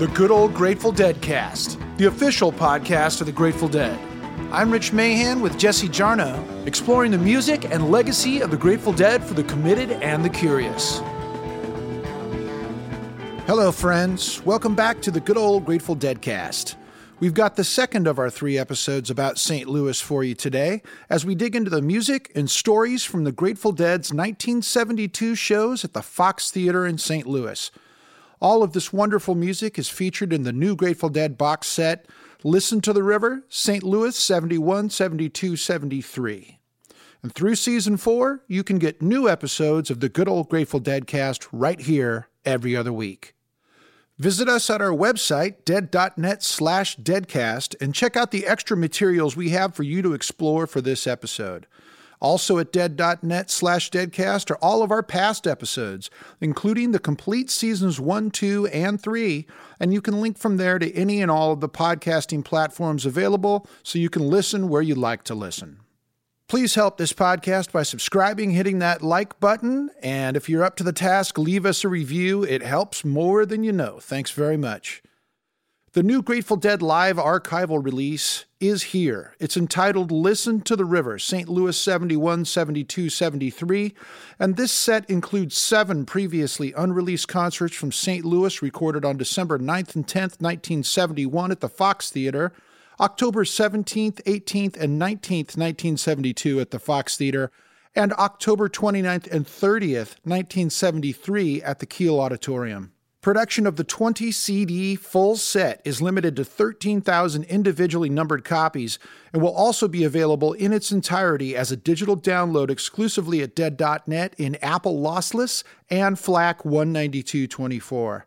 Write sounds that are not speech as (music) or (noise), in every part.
the good old Grateful Dead cast, the official podcast of the Grateful Dead. I'm Rich Mahan with Jesse Jarnow, exploring the music and legacy of the Grateful Dead for the committed and the curious. Hello, friends. Welcome back to the good old Grateful Dead cast. We've got the second of our three episodes about St. Louis for you today as we dig into the music and stories from the Grateful Dead's 1972 shows at the Fox Theater in St. Louis. All of this wonderful music is featured in the new Grateful Dead box set, Listen to the River, St. Louis 71, 72, 73. And through season four, you can get new episodes of the good old Grateful Dead cast right here every other week. Visit us at our website, dead.net slash deadcast, and check out the extra materials we have for you to explore for this episode. Also at dead.net slash deadcast are all of our past episodes, including the complete seasons 1, 2, and 3, and you can link from there to any and all of the podcasting platforms available so you can listen where you like to listen. Please help this podcast by subscribing, hitting that like button, and if you're up to the task, leave us a review. It helps more than you know. Thanks very much. The new Grateful Dead live archival release is here. It's entitled Listen to the River, St. Louis 71, 72, 73, and this set includes seven previously unreleased concerts from St. Louis recorded on December 9th and 10th, 1971 at the Fox Theater, October 17th, 18th, and 19th, 1972 at the Fox Theater, and October 29th and 30th, 1973 at the Kiel Auditorium. Production of the 20 CD full set is limited to 13,000 individually numbered copies and will also be available in its entirety as a digital download exclusively at Dead.net in Apple Lossless and FLAC 19224.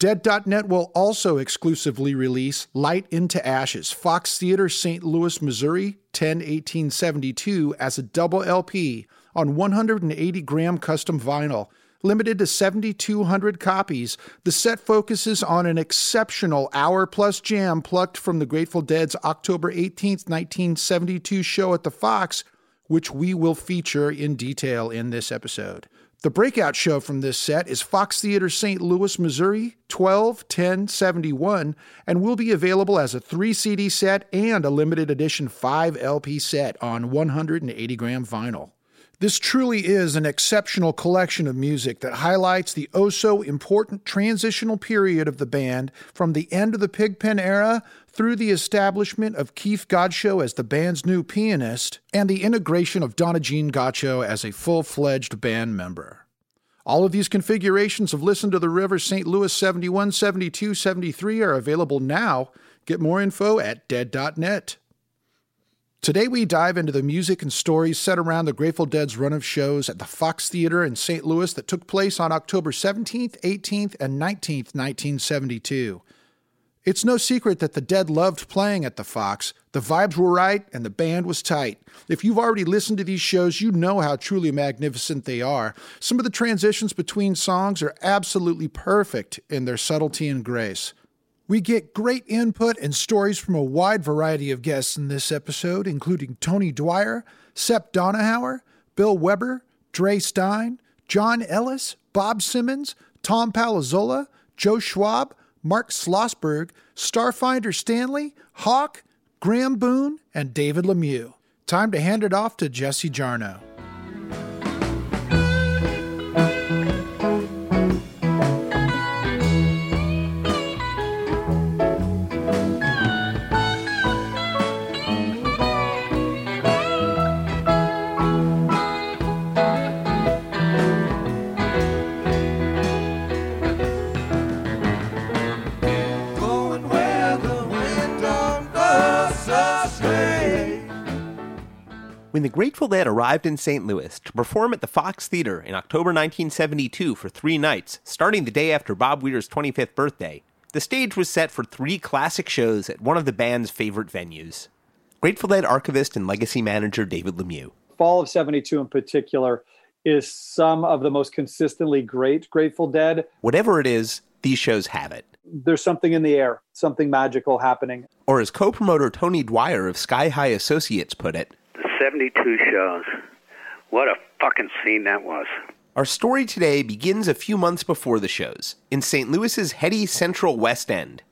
Dead.net will also exclusively release Light into Ashes, Fox Theater, St. Louis, Missouri, 10 1872, as a double LP on 180 gram custom vinyl Limited to 7,200 copies, the set focuses on an exceptional hour plus jam plucked from the Grateful Dead's October 18, 1972 show at the Fox, which we will feature in detail in this episode. The breakout show from this set is Fox Theater St. Louis, Missouri, 12 10 71, and will be available as a 3 CD set and a limited edition 5 LP set on 180 gram vinyl. This truly is an exceptional collection of music that highlights the oh so important transitional period of the band from the end of the Pigpen era through the establishment of Keith Godchaux as the band's new pianist and the integration of Donna Jean Godchaux as a full fledged band member. All of these configurations of Listen to the River St. Louis 71, 72, 73 are available now. Get more info at dead.net. Today, we dive into the music and stories set around the Grateful Dead's run of shows at the Fox Theater in St. Louis that took place on October 17th, 18th, and 19th, 1972. It's no secret that the Dead loved playing at the Fox. The vibes were right and the band was tight. If you've already listened to these shows, you know how truly magnificent they are. Some of the transitions between songs are absolutely perfect in their subtlety and grace. We get great input and stories from a wide variety of guests in this episode, including Tony Dwyer, Sepp Donahower, Bill Weber, Dre Stein, John Ellis, Bob Simmons, Tom Palazzola, Joe Schwab, Mark Schlossberg, Starfinder Stanley, Hawk, Graham Boone, and David Lemieux. Time to hand it off to Jesse Jarnow. When the Grateful Dead arrived in St. Louis to perform at the Fox Theater in October 1972 for three nights, starting the day after Bob Weir's 25th birthday, the stage was set for three classic shows at one of the band's favorite venues. Grateful Dead archivist and legacy manager David Lemieux. Fall of 72 in particular is some of the most consistently great Grateful Dead. Whatever it is, these shows have it. There's something in the air, something magical happening. Or as co promoter Tony Dwyer of Sky High Associates put it, 72 shows. What a fucking scene that was. Our story today begins a few months before the shows, in St. Louis's heady central West End.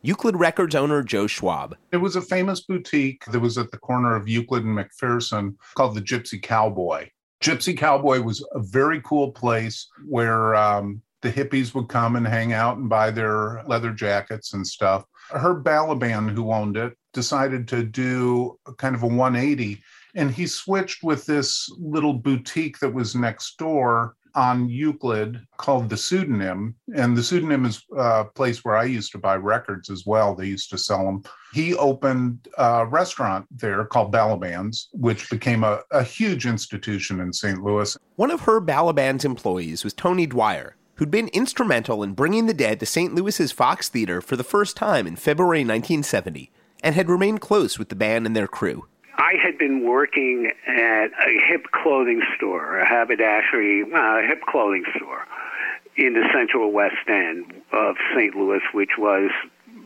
Euclid Records owner Joe Schwab. It was a famous boutique that was at the corner of Euclid and McPherson called the Gypsy Cowboy. Gypsy Cowboy was a very cool place where um, the hippies would come and hang out and buy their leather jackets and stuff. Herb Balaban, who owned it, decided to do kind of a 180 and he switched with this little boutique that was next door on Euclid called the Pseudonym. And the Pseudonym is a place where I used to buy records as well. They used to sell them. He opened a restaurant there called Balaban's, which became a, a huge institution in St. Louis. One of Herb Balaban's employees was Tony Dwyer, who'd been instrumental in bringing the dead to St. Louis's Fox Theater for the first time in February 1970 and had remained close with the band and their crew. I had been working at a hip clothing store, a haberdashery, well, a hip clothing store in the central west end of St. Louis, which was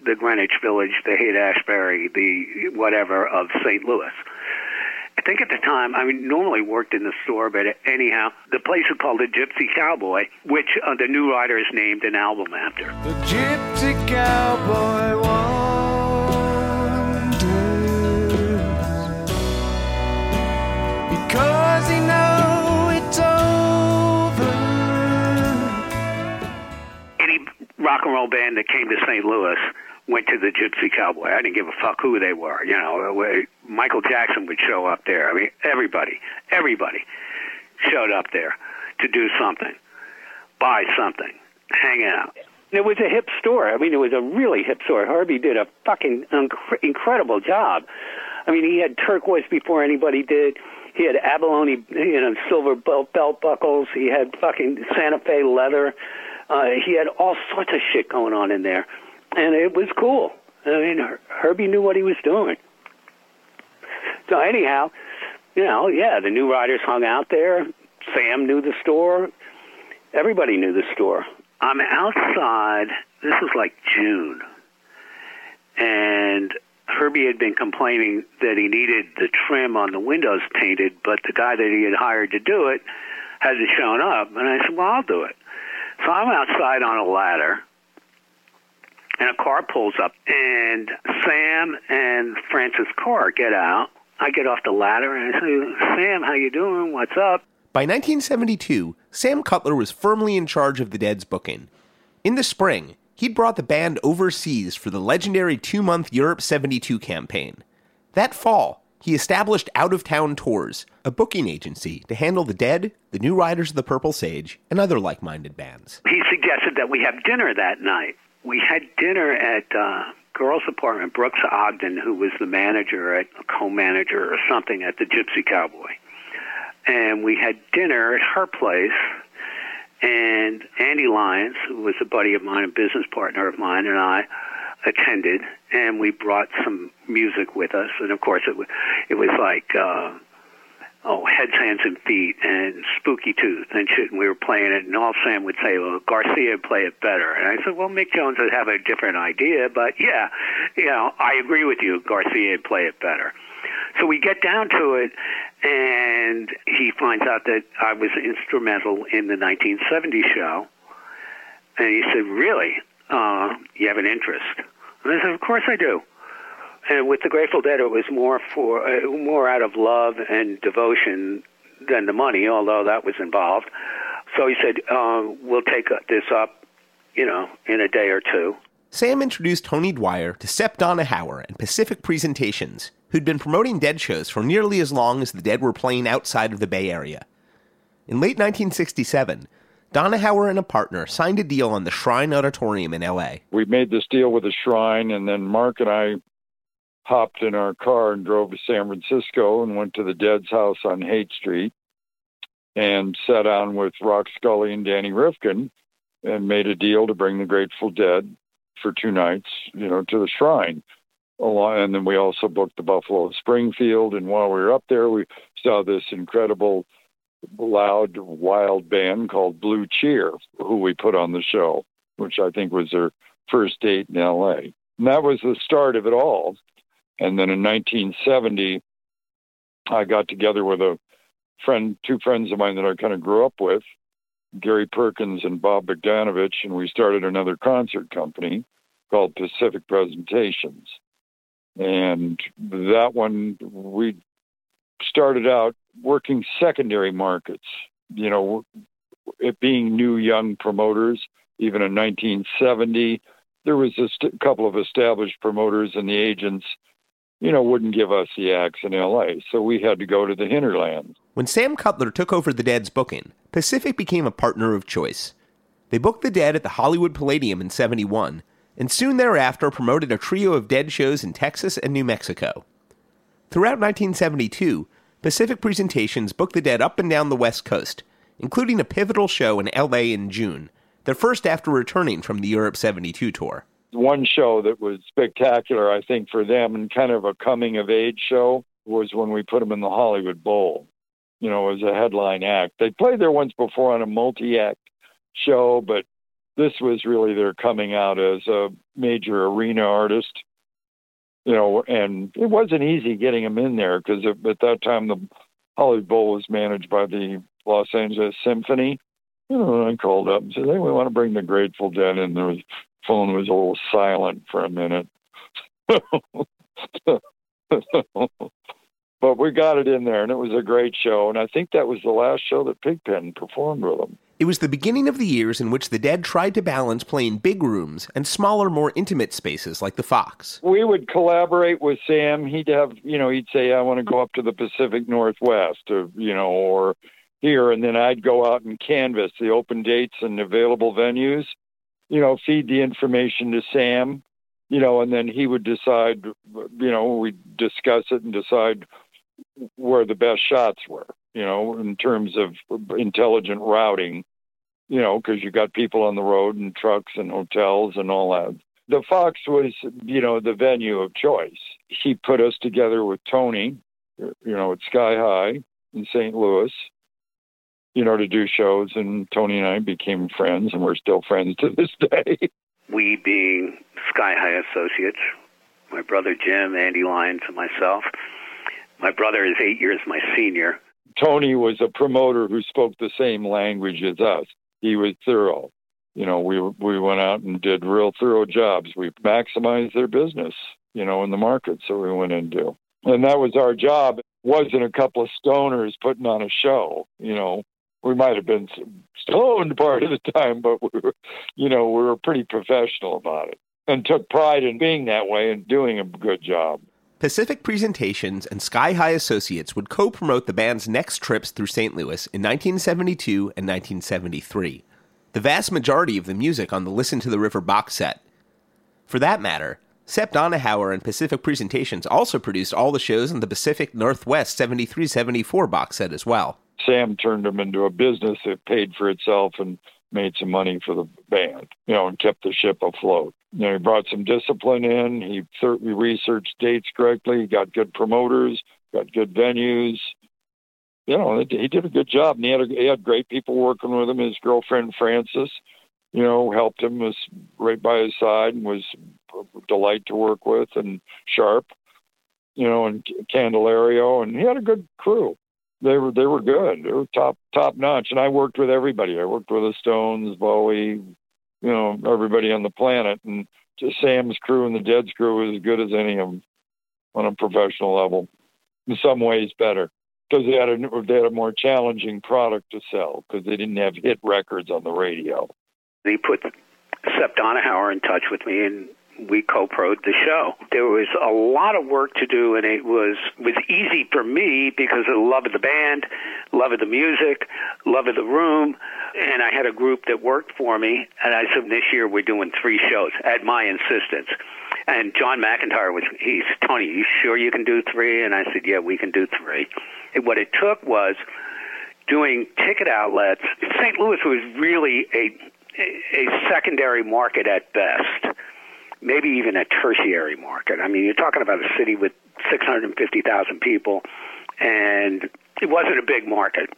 the Greenwich Village, the Haight Ashbury, the whatever of St. Louis. I think at the time, I mean, normally worked in the store, but anyhow, the place was called the Gypsy Cowboy, which uh, the New Riders named an album after. The Gypsy Cowboy Cause he know it's over. Any rock and roll band that came to St. Louis went to the Gypsy Cowboy. I didn't give a fuck who they were. You know, uh, Michael Jackson would show up there. I mean, everybody, everybody showed up there to do something, buy something, hang out. It was a hip store. I mean, it was a really hip store. Herbie did a fucking inc- incredible job. I mean, he had turquoise before anybody did. He had abalone, you know, silver belt, belt buckles. He had fucking Santa Fe leather. Uh, he had all sorts of shit going on in there, and it was cool. I mean, Herbie knew what he was doing. So anyhow, you know, yeah, the new riders hung out there. Sam knew the store. Everybody knew the store. I'm outside. This was like June, and Herbie had been complaining that he needed the trim on the windows painted, but the guy that he had hired to do it hadn't shown up. And I said, Well, I'll do it. So I'm outside on a ladder, and a car pulls up, and Sam and Frances Carr get out. I get off the ladder and I say, Sam, how you doing? What's up? By 1972, Sam Cutler was firmly in charge of the Dead's booking. In the spring, he'd brought the band overseas for the legendary two month Europe 72 campaign. That fall, he established Out of Town Tours, a booking agency to handle the Dead, the New Riders of the Purple Sage, and other like minded bands. He suggested that we have dinner that night. We had dinner at uh, girls' apartment, Brooks Ogden, who was the manager, at, a co manager or something at the Gypsy Cowboy. And we had dinner at her place and Andy Lyons, who was a buddy of mine, a business partner of mine, and I attended, and we brought some music with us. And of course, it was it was like uh, oh, heads, hands, and feet, and Spooky Tooth, and shit. And we were playing it, and all Sam would say, "Well, Garcia would play it better." And I said, "Well, Mick Jones would have a different idea, but yeah, you know, I agree with you. Garcia would play it better." So we get down to it, and he finds out that I was instrumental in the 1970 show. And he said, "Really? Uh, you have an interest?" And I said, "Of course I do." And with the Grateful Dead, it was more for uh, more out of love and devotion than the money, although that was involved. So he said, uh, "We'll take this up, you know, in a day or two. Sam introduced Tony Dwyer to Sepp Donahower and Pacific Presentations, who'd been promoting Dead shows for nearly as long as the Dead were playing outside of the Bay Area. In late 1967, Donahower and a partner signed a deal on the Shrine Auditorium in LA. We made this deal with the Shrine, and then Mark and I hopped in our car and drove to San Francisco and went to the Dead's house on Haight Street and sat down with Rock Scully and Danny Rifkin and made a deal to bring the Grateful Dead for two nights, you know, to the Shrine and then we also booked the Buffalo Springfield. And while we were up there, we saw this incredible, loud, wild band called Blue Cheer, who we put on the show, which I think was their first date in L.A. And that was the start of it all. And then in 1970, I got together with a friend, two friends of mine that I kind of grew up with, Gary Perkins and Bob Bogdanovich, and we started another concert company called Pacific Presentations. And that one, we started out working secondary markets, you know, it being new young promoters. Even in 1970, there was a st- couple of established promoters, and the agents, you know, wouldn't give us the acts in LA. So we had to go to the hinterlands. When Sam Cutler took over the Dead's booking, Pacific became a partner of choice. They booked the Dead at the Hollywood Palladium in 71, and soon thereafter promoted a trio of Dead shows in Texas and New Mexico. Throughout 1972, Pacific Presentations booked the Dead up and down the West Coast, including a pivotal show in LA in June, their first after returning from the Europe 72 tour. One show that was spectacular, I think, for them and kind of a coming of age show was when we put them in the Hollywood Bowl, you know, as a headline act. They played there once before on a multi act show, but this was really their coming out as a major arena artist. You know, and it wasn't easy getting them in there because at that time the Hollywood Bowl was managed by the Los Angeles Symphony. You know, I called up and said, "Hey, we want to bring the Grateful Dead," and the phone was a little silent for a minute. (laughs) but we got it in there, and it was a great show. And I think that was the last show that Pigpen performed with them. It was the beginning of the years in which the Dead tried to balance playing big rooms and smaller, more intimate spaces like the Fox. We would collaborate with Sam. He'd have, you know, he'd say, "I want to go up to the Pacific Northwest," or you know, or here, and then I'd go out and canvas the open dates and available venues. You know, feed the information to Sam. You know, and then he would decide. You know, we'd discuss it and decide where the best shots were, you know, in terms of intelligent routing, you know, because you got people on the road and trucks and hotels and all that. The Fox was, you know, the venue of choice. He put us together with Tony, you know, at Sky High in St. Louis, you know, to do shows. And Tony and I became friends, and we're still friends to this (laughs) day. We being Sky High Associates, my brother Jim, Andy Lyons, and myself. My brother is eight years my senior. Tony was a promoter who spoke the same language as us. He was thorough. You know, we we went out and did real thorough jobs. We maximized their business, you know, in the market. So we went into, and that was our job. It wasn't a couple of stoners putting on a show. You know, we might have been stoned (laughs) part of the time, but we were, you know, we were pretty professional about it and took pride in being that way and doing a good job. Pacific Presentations and Sky High Associates would co promote the band's next trips through St. Louis in 1972 and 1973, the vast majority of the music on the Listen to the River box set. For that matter, Sepp Donahower and Pacific Presentations also produced all the shows on the Pacific Northwest 73 74 box set as well. Sam turned them into a business that paid for itself and made some money for the band, you know, and kept the ship afloat. You know, he brought some discipline in. He certainly researched dates correctly. He got good promoters, got good venues. You know, he did a good job, and he had a, he had great people working with him. His girlfriend Frances, you know, helped him was right by his side and was a delight to work with, and Sharp, you know, and Candelario, and he had a good crew they were they were good. They were top top notch. And I worked with everybody. I worked with the Stones, Bowie, you know, everybody on the planet. And Sam's crew and the Dead's crew was as good as any of them on a professional level. In some ways, better because they had a they had a more challenging product to sell because they didn't have hit records on the radio. They put Sepp Donahower in touch with me, and we co-proed the show. There was a lot of work to do, and it was was easy for me because of the love of the band, love of the music, love of the room, and I had a group that worked for me. And I said, this year we're doing three shows at my insistence. And Jon McIntire was he's Tony, you sure you can do three? And I said, yeah, we can do three. And what it took was doing ticket outlets. St. Louis was really a a secondary market at best maybe even a tertiary market. I mean, you're talking about a city with 650,000 people, and it wasn't a big market.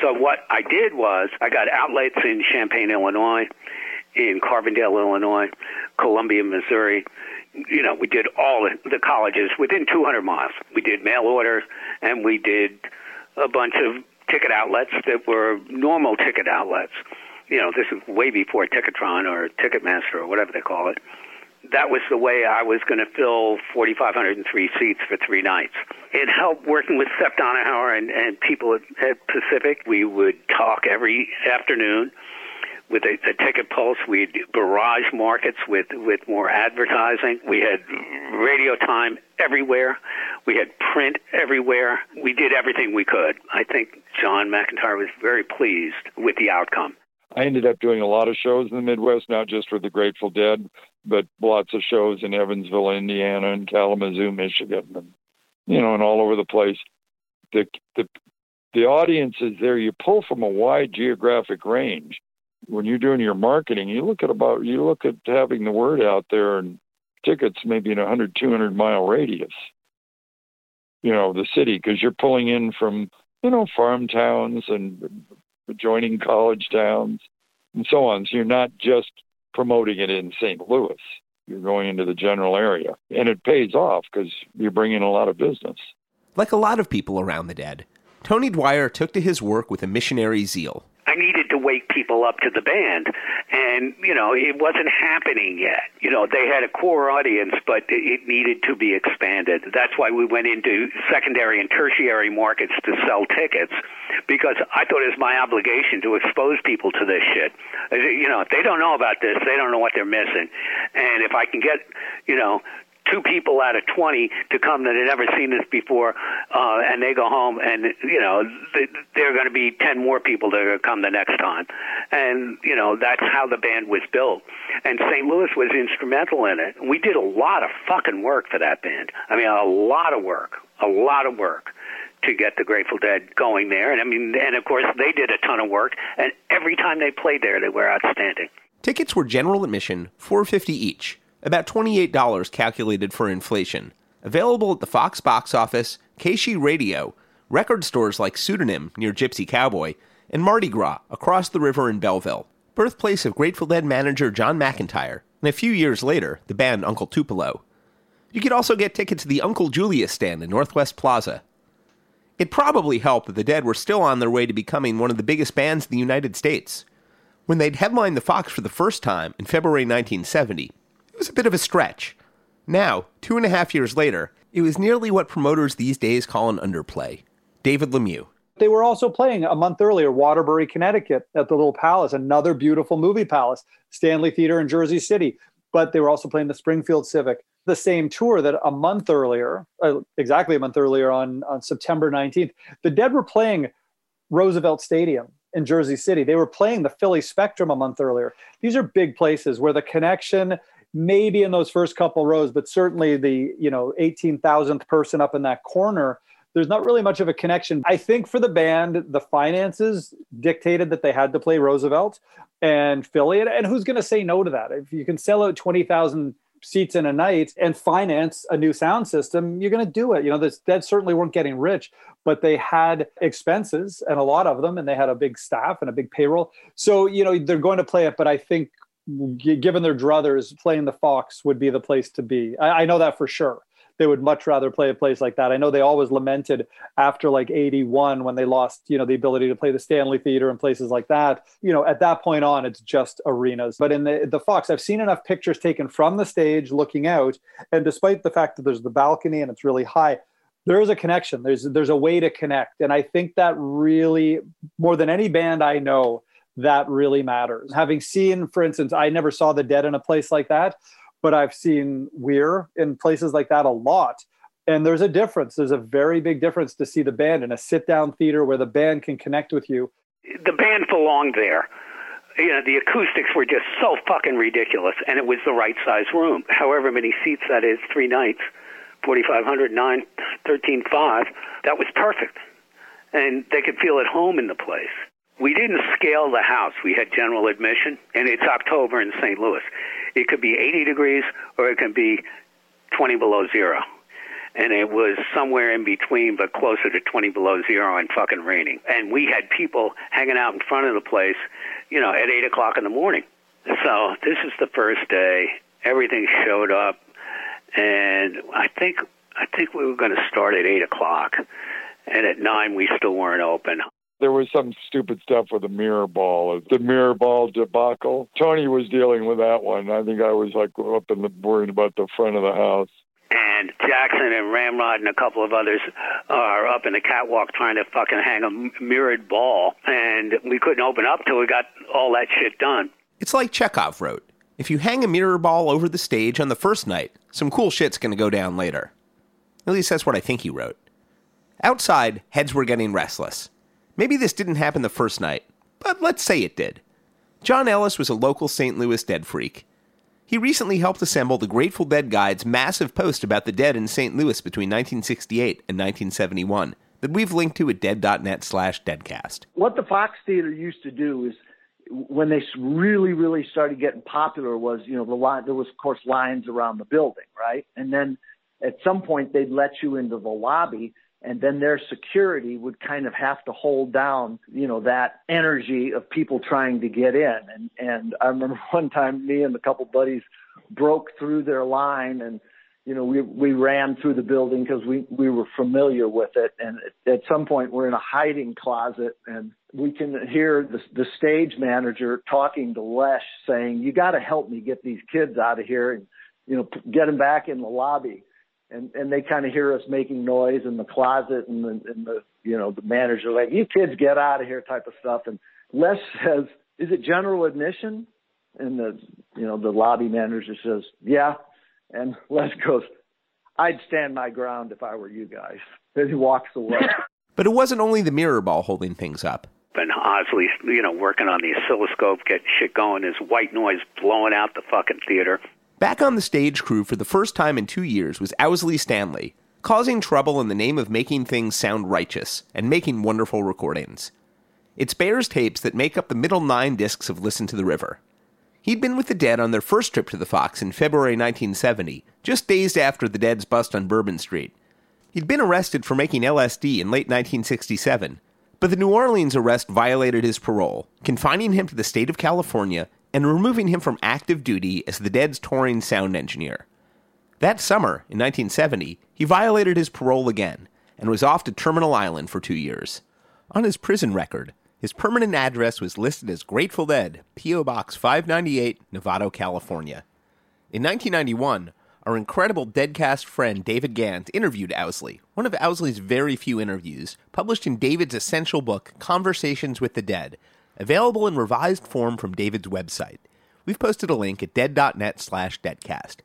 So what I did was I got outlets in Champaign, Illinois, in Carbondale, Illinois, Columbia, Missouri. You know, we did all the colleges within 200 miles. We did mail order, and we did a bunch of ticket outlets that were normal ticket outlets. You know, this is way before Ticketron or Ticketmaster or whatever they call it. That was the way I was going to fill 4,503 seats for three nights. It helped working with Sepp Donahower and, and people at, at Pacific. We would talk every afternoon with a, a ticket pulse. We'd barrage markets with, with more advertising. We had radio time everywhere. We had print everywhere. We did everything we could. I think Jon McIntire was very pleased with the outcome. I ended up doing a lot of shows in the Midwest, not just for the Grateful Dead, but lots of shows in Evansville, Indiana, and Kalamazoo, Michigan, and you know, and all over the place. The the the audience is there. You pull from a wide geographic range. When you're doing your marketing, you look at about you look at having the word out there and tickets maybe in a 100, 200 mile radius. You know, the city because you're pulling in from you know farm towns and adjoining college towns and so on. So you're not just promoting it in St. Louis. You're going into the general area. And it pays off because you're bringing a lot of business. Like a lot of people around the dead, Tony Dwyer took to his work with a missionary zeal. I needed to wake people up to the band, and you know it wasn't happening yet. You know they had a core audience, but it needed to be expanded. That's why we went into secondary and tertiary markets to sell tickets, because I thought it was my obligation to expose people to this shit. You know, if they don't know about this, they don't know what they're missing. And if I can get, you know, two people out of 20 to come that had never seen this before, uh, and they go home, and you know th- there are going to be 10 more people that are going to come the next time, and you know that's how the band was built. And St. Louis was instrumental in it. We did a lot of fucking work for that band. I mean, a lot of work, a lot of work to get the Grateful Dead going there. And I mean, and of course they did a ton of work, and every time they played there, they were outstanding. Tickets were general admission, 450 each about $28 calculated for inflation. Available at the Fox box office, KSHE Radio, record stores like Pseudonym near Gypsy Cowboy, and Mardi Gras across the river in Belleville, birthplace of Grateful Dead manager Jon McIntire, and a few years later, the band Uncle Tupelo. You could also get tickets to the Uncle Julius stand in Northwest Plaza. It probably helped that the Dead were still on their way to becoming one of the biggest bands in the United States. When they'd headlined the Fox for the first time in February 1970, it was a bit of a stretch. Now, two and a half years later, it was nearly what promoters these days call an underplay. David Lemieux. They were also playing a month earlier, Waterbury, Connecticut, at the Little Palace, another beautiful movie palace, Stanley Theater in Jersey City. But they were also playing the Springfield Civic, the same tour that a month earlier, uh, exactly a month earlier on, on September 19th, the Dead were playing Roosevelt Stadium in Jersey City. They were playing the Philly Spectrum a month earlier. These are big places where the connection maybe in those first couple rows, but certainly the you know 18,000th person up in that corner, there's not really much of a connection. I think for the band, the finances dictated that they had to play Roosevelt and Philly, and who's going to say no to that? If you can sell out 20,000 seats in a night and finance a new sound system, you're going to do it. You know, this, that certainly weren't getting rich, but they had expenses and a lot of them, and they had a big staff and a big payroll. So, you know, they're going to play it, but I think given their druthers, playing the Fox would be the place to be. I, I, know that for sure. They would much rather play a place like that. I know they always lamented after like 81 when they lost, you know, the ability to play the Stanley Theater and places like that. You know, at that point on, it's just arenas. But in the, the Fox, I've seen enough pictures taken from the stage looking out. And despite the fact that there's the balcony and it's really high, there is a connection. There's there's a way to connect. And I think that really, more than any band I know, that really matters. Having seen, for instance, I never saw the dead in a place like that, but I've seen Weir in places like that a lot. And there's a difference. There's a very big difference to see the band in a sit down theater where the band can connect with you. The band belonged there. You know, the acoustics were just so fucking ridiculous, and it was the right size room. However many seats that is, three nights, 4,500, 9, 13, 5, that was perfect. And they could feel at home in the place. We didn't scale the house. We had general admission, and it's October in St. Louis. It could be 80 degrees or it can be 20 below zero. And it was somewhere in between, but closer to 20 below zero and fucking raining. And we had people hanging out in front of the place, you know, at 8 o'clock in the morning. So this is the first day. Everything showed up. And I think I think we were going to start at 8 o'clock. And at 9, we still weren't open there was some stupid stuff with the mirror ball, the mirror ball debacle. Tony was dealing with that one. I think I was like up in the worried about the front of the house. And Jackson and Ramrod and a couple of others are up in the catwalk trying to fucking hang a mirrored ball, and we couldn't open up till we got all that shit done. It's like Chekhov wrote if you hang a mirror ball over the stage on the first night, some cool shit's gonna go down later. At least that's what I think he wrote. Outside, heads were getting restless. Maybe this didn't happen the first night, but let's say it did. John Ellis was a local St. Louis dead freak. He recently helped assemble the Grateful Dead Guide's massive post about the dead in St. Louis between 1968 and 1971 that we've linked to at dead.net slash deadcast. What the Fox Theater used to do is when they really, really started getting popular was, you know, the line, there was, of course, lines around the building, right? And then at some point they'd let you into the lobby and then their security would kind of have to hold down, you know, that energy of people trying to get in. And and I remember (laughs) one time me and a couple buddies broke through their line and you know we we ran through the building because we we were familiar with it and at, some point we're in a hiding closet and we can hear the the stage manager talking to Lesh saying you got to help me get these kids out of here and you know get them back in the lobby and and they kind of hear us making noise in the closet and the, and the you know the manager like you kids get out of here type of stuff. And Lesh says is it general admission? And the you know the lobby manager says yeah. And (laughs) Lesh goes I'd stand my ground if I were you guys. (laughs) And he walks away. (laughs) But it wasn't only the mirror ball holding things up. And Owsley, you know, working on the oscilloscope, getting shit going, his white noise blowing out the fucking theater. Back on the stage crew for the first time in two years was Owsley Stanley, causing trouble in the name of making things sound righteous and making wonderful recordings. It's Bear's tapes that make up the middle nine discs of Listen to the River. He'd been with the Dead on their first trip to the Fox in February 1970, just days after the Dead's bust on Bourbon Street. He'd been arrested for making LSD in late 1967, but the New Orleans arrest violated his parole, confining him to the state of California and removing him from active duty as the Dead's touring sound engineer. That summer, in 1970, he violated his parole again and was off to Terminal Island for two years. On his prison record, his permanent address was listed as Grateful Dead, P.O. Box 598, Novato, California. In 1991, our incredible Deadcast friend David Gans interviewed Owsley, one of Owsley's very few interviews, published in David's essential book, Conversations with the Dead, available in revised form from David's website. We've posted a link at dead.net slash deadcast.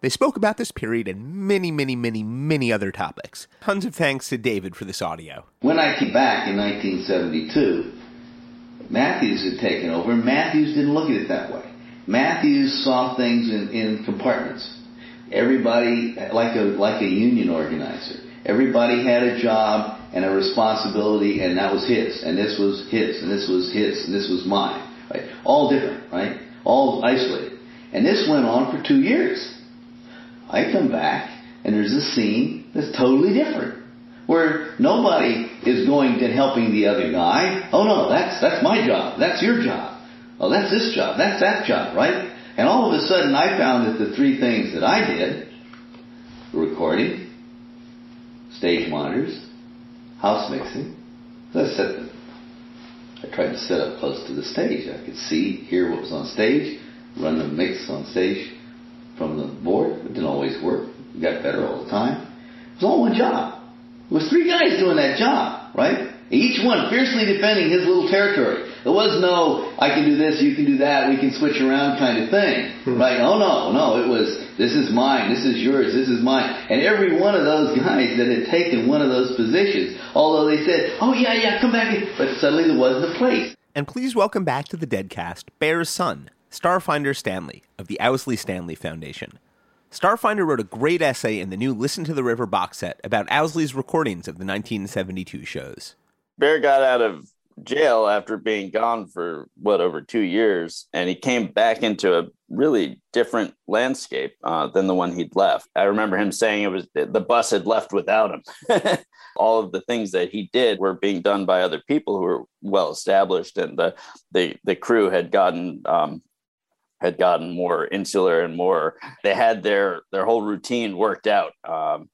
They spoke about this period and many, many, many, many other topics. Tons of thanks to David for this audio. When I came back in 1972, Matthews had taken over, Matthews didn't look at it that way. Matthews saw things in, in compartments. Everybody, like a, like a union organizer, everybody had a job and a responsibility, and that was his, and this was his, and this was his, and this was mine, right? All different, right? All isolated. And this went on for two years. I come back, and there's a scene that's totally different, where nobody is going to helping the other guy. Oh no, that's that's my job. That's your job. Oh, that's this job. That's that job, right? And all of a sudden, I found that the three things that I did: recording, stage monitors, house mixing. So I set them. I tried to set up close to the stage. I could see, hear what was on stage, run the mix on stage from the board. It didn't always work. It got better all the time. It was all one job. It was three guys doing that job, right? Each one fiercely defending his little territory. There was no, I can do this, you can do that, we can switch around kind of thing. Hmm. Right? Oh no, no, it was, this is mine, this is yours, this is mine. And every one of those guys that had taken one of those positions, although they said, oh yeah, yeah, come back, but suddenly there wasn't a place. And please welcome back to the Deadcast, Bear's son, Starfinder Stanley of the Owsley Stanley Foundation. Starfinder wrote a great essay in the new Listen to the River box set about Owsley's recordings of the 1972 shows. Bear got out of jail after being gone for what over two years, and he came back into a really different landscape uh, than the one he'd left. I remember him saying it was the bus had left without him. (laughs) All of the things that he did were being done by other people who were well established, and the the the crew had gotten um, had gotten more insular and more. They had their their whole routine worked out. Um,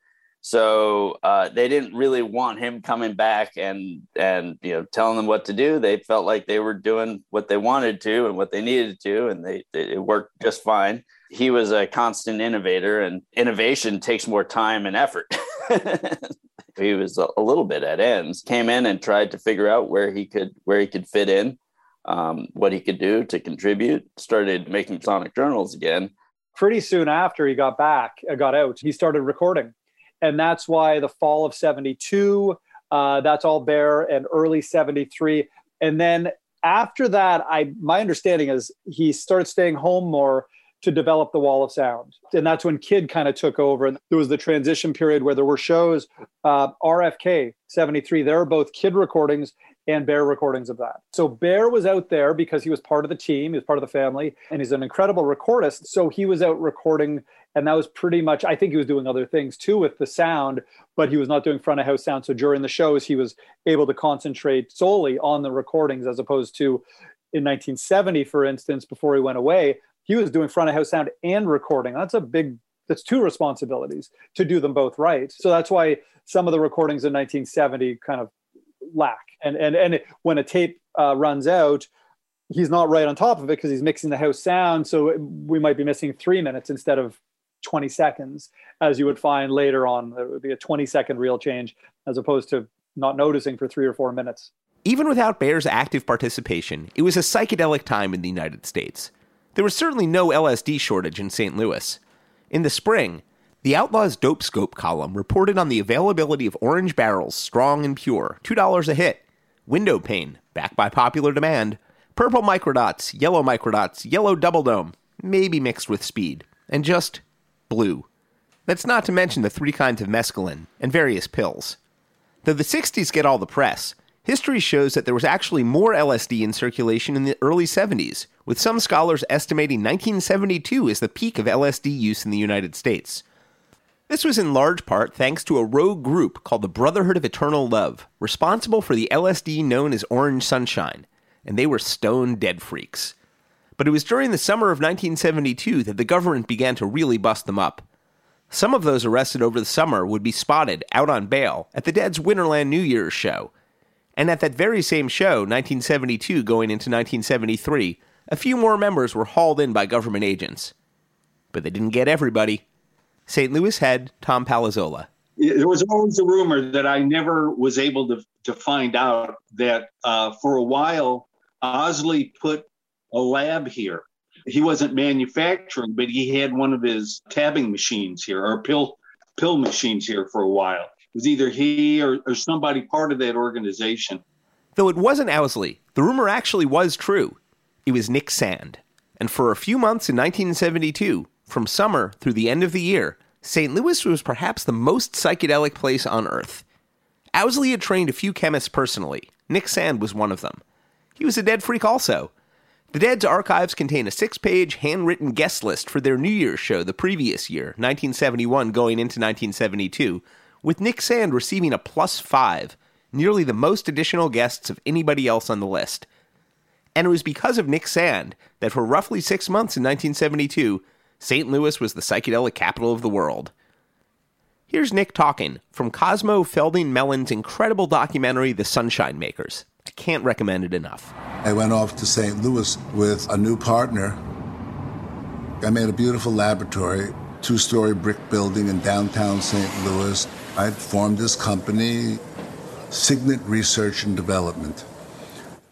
So uh, they didn't really want him coming back and and you know telling them what to do. They felt like they were doing what they wanted to and what they needed to, and they, they it worked just fine. He was a constant innovator, and innovation takes more time and effort. (laughs) he was a, little bit at ends. Came in and tried to figure out where he could where he could fit in, um, what he could do to contribute. Started making sonic journals again. Pretty soon after he got back, uh, got out, he started recording, and that's why the fall of '72. Uh, that's all Bear and early '73, and then after that, I my understanding is he started staying home more to develop the wall of sound. And that's when Kidd kind of took over. And there was the transition period where there were shows, uh, RFK 73, there are both Kidd recordings and Bear recordings of that. So Bear was out there because he was part of the team, he was part of the family, and he's an incredible recordist. So he was out recording, and that was pretty much, I think he was doing other things too with the sound, but he was not doing front of house sound. So during the shows, he was able to concentrate solely on the recordings as opposed to in 1970, for instance, before he went away, he was doing front of house sound and recording. That's a big that's two responsibilities to do them both right. So that's why some of the recordings in 1970 kind of lack. And and and when a tape uh, runs out, he's not right on top of it because he's mixing the house sound. So we might be missing three minutes instead of 20 seconds, as you would find later on. It would be a 20 second real change as opposed to not noticing for three or four minutes. Even without Bear's active participation, it was a psychedelic time in the United States. There was certainly no LSD shortage in St. Louis. In the spring, the Outlaws Dope Scope column reported on the availability of orange barrels, strong and pure, $2 a hit, window pane, backed by popular demand, purple microdots, yellow microdots, yellow double dome, maybe mixed with speed, and just blue. That's not to mention the three kinds of mescaline and various pills. Though the 60s get all the press, history shows that there was actually more LSD in circulation in the early 70s, with some scholars estimating 1972 as the peak of LSD use in the United States. This was in large part thanks to a rogue group called the Brotherhood of Eternal Love, responsible for the LSD known as Orange Sunshine, and they were stone dead freaks. But it was during the summer of 1972 that the government began to really bust them up. Some of those arrested over the summer would be spotted out on bail at the Dead's Winterland New Year's show. And at that very same show, 1972 going into 1973, a few more members were hauled in by government agents. But they didn't get everybody. St. Louis head Tom Palazzolo. There was always a rumor that I never was able to, to find out that uh, for a while, Owsley put a lab here. He wasn't manufacturing, but he had one of his tabbing machines here or pill pill machines here for a while. It was either he or, or somebody part of that organization. Though it wasn't Owsley, the rumor actually was true. It was Nick Sand. And for a few months in 1972, from summer through the end of the year, St. Louis was perhaps the most psychedelic place on earth. Owsley had trained a few chemists personally. Nick Sand was one of them. He was a dead freak also. The Dead's archives contain a six page handwritten guest list for their New Year's show the previous year, 1971 going into 1972, with Nick Sand receiving a plus five, nearly the most additional guests of anybody else on the list. And it was because of Nick Sand that for roughly six months in 1972, St. Louis was the psychedelic capital of the world. Here's Nick talking from Cosmo Feilding Mellen's incredible documentary, The Sunshine Makers. Can't recommend it enough. I went off to St. Louis with a new partner. I made a beautiful laboratory, two story brick building in downtown St. Louis. I formed this company, Signet Research and Development.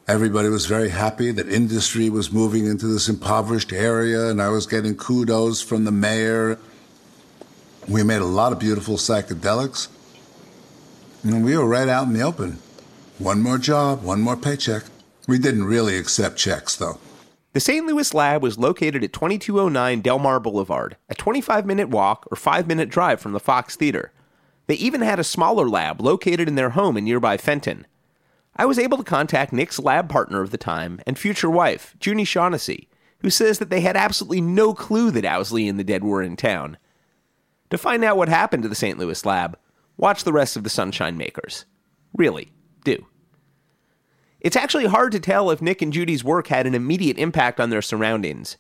Everybody was very happy that industry was moving into this impoverished area, and I was getting kudos from the mayor. We made a lot of beautiful psychedelics, and we were right out in the open. One more job, one more paycheck. We didn't really accept checks, though. The St. Louis lab was located at 2209 Delmar Boulevard, a 25 minute walk or 5 minute drive from the Fox Theater. They even had a smaller lab located in their home in nearby Fenton. I was able to contact Nick's lab partner of the time and future wife, Junie Shaughnessy, who says that they had absolutely no clue that Owsley and the dead were in town. To find out what happened to the St. Louis lab, watch the rest of the Sunshine Makers. Really, do. It's actually hard to tell if Nick and Judy's work had an immediate impact on their surroundings.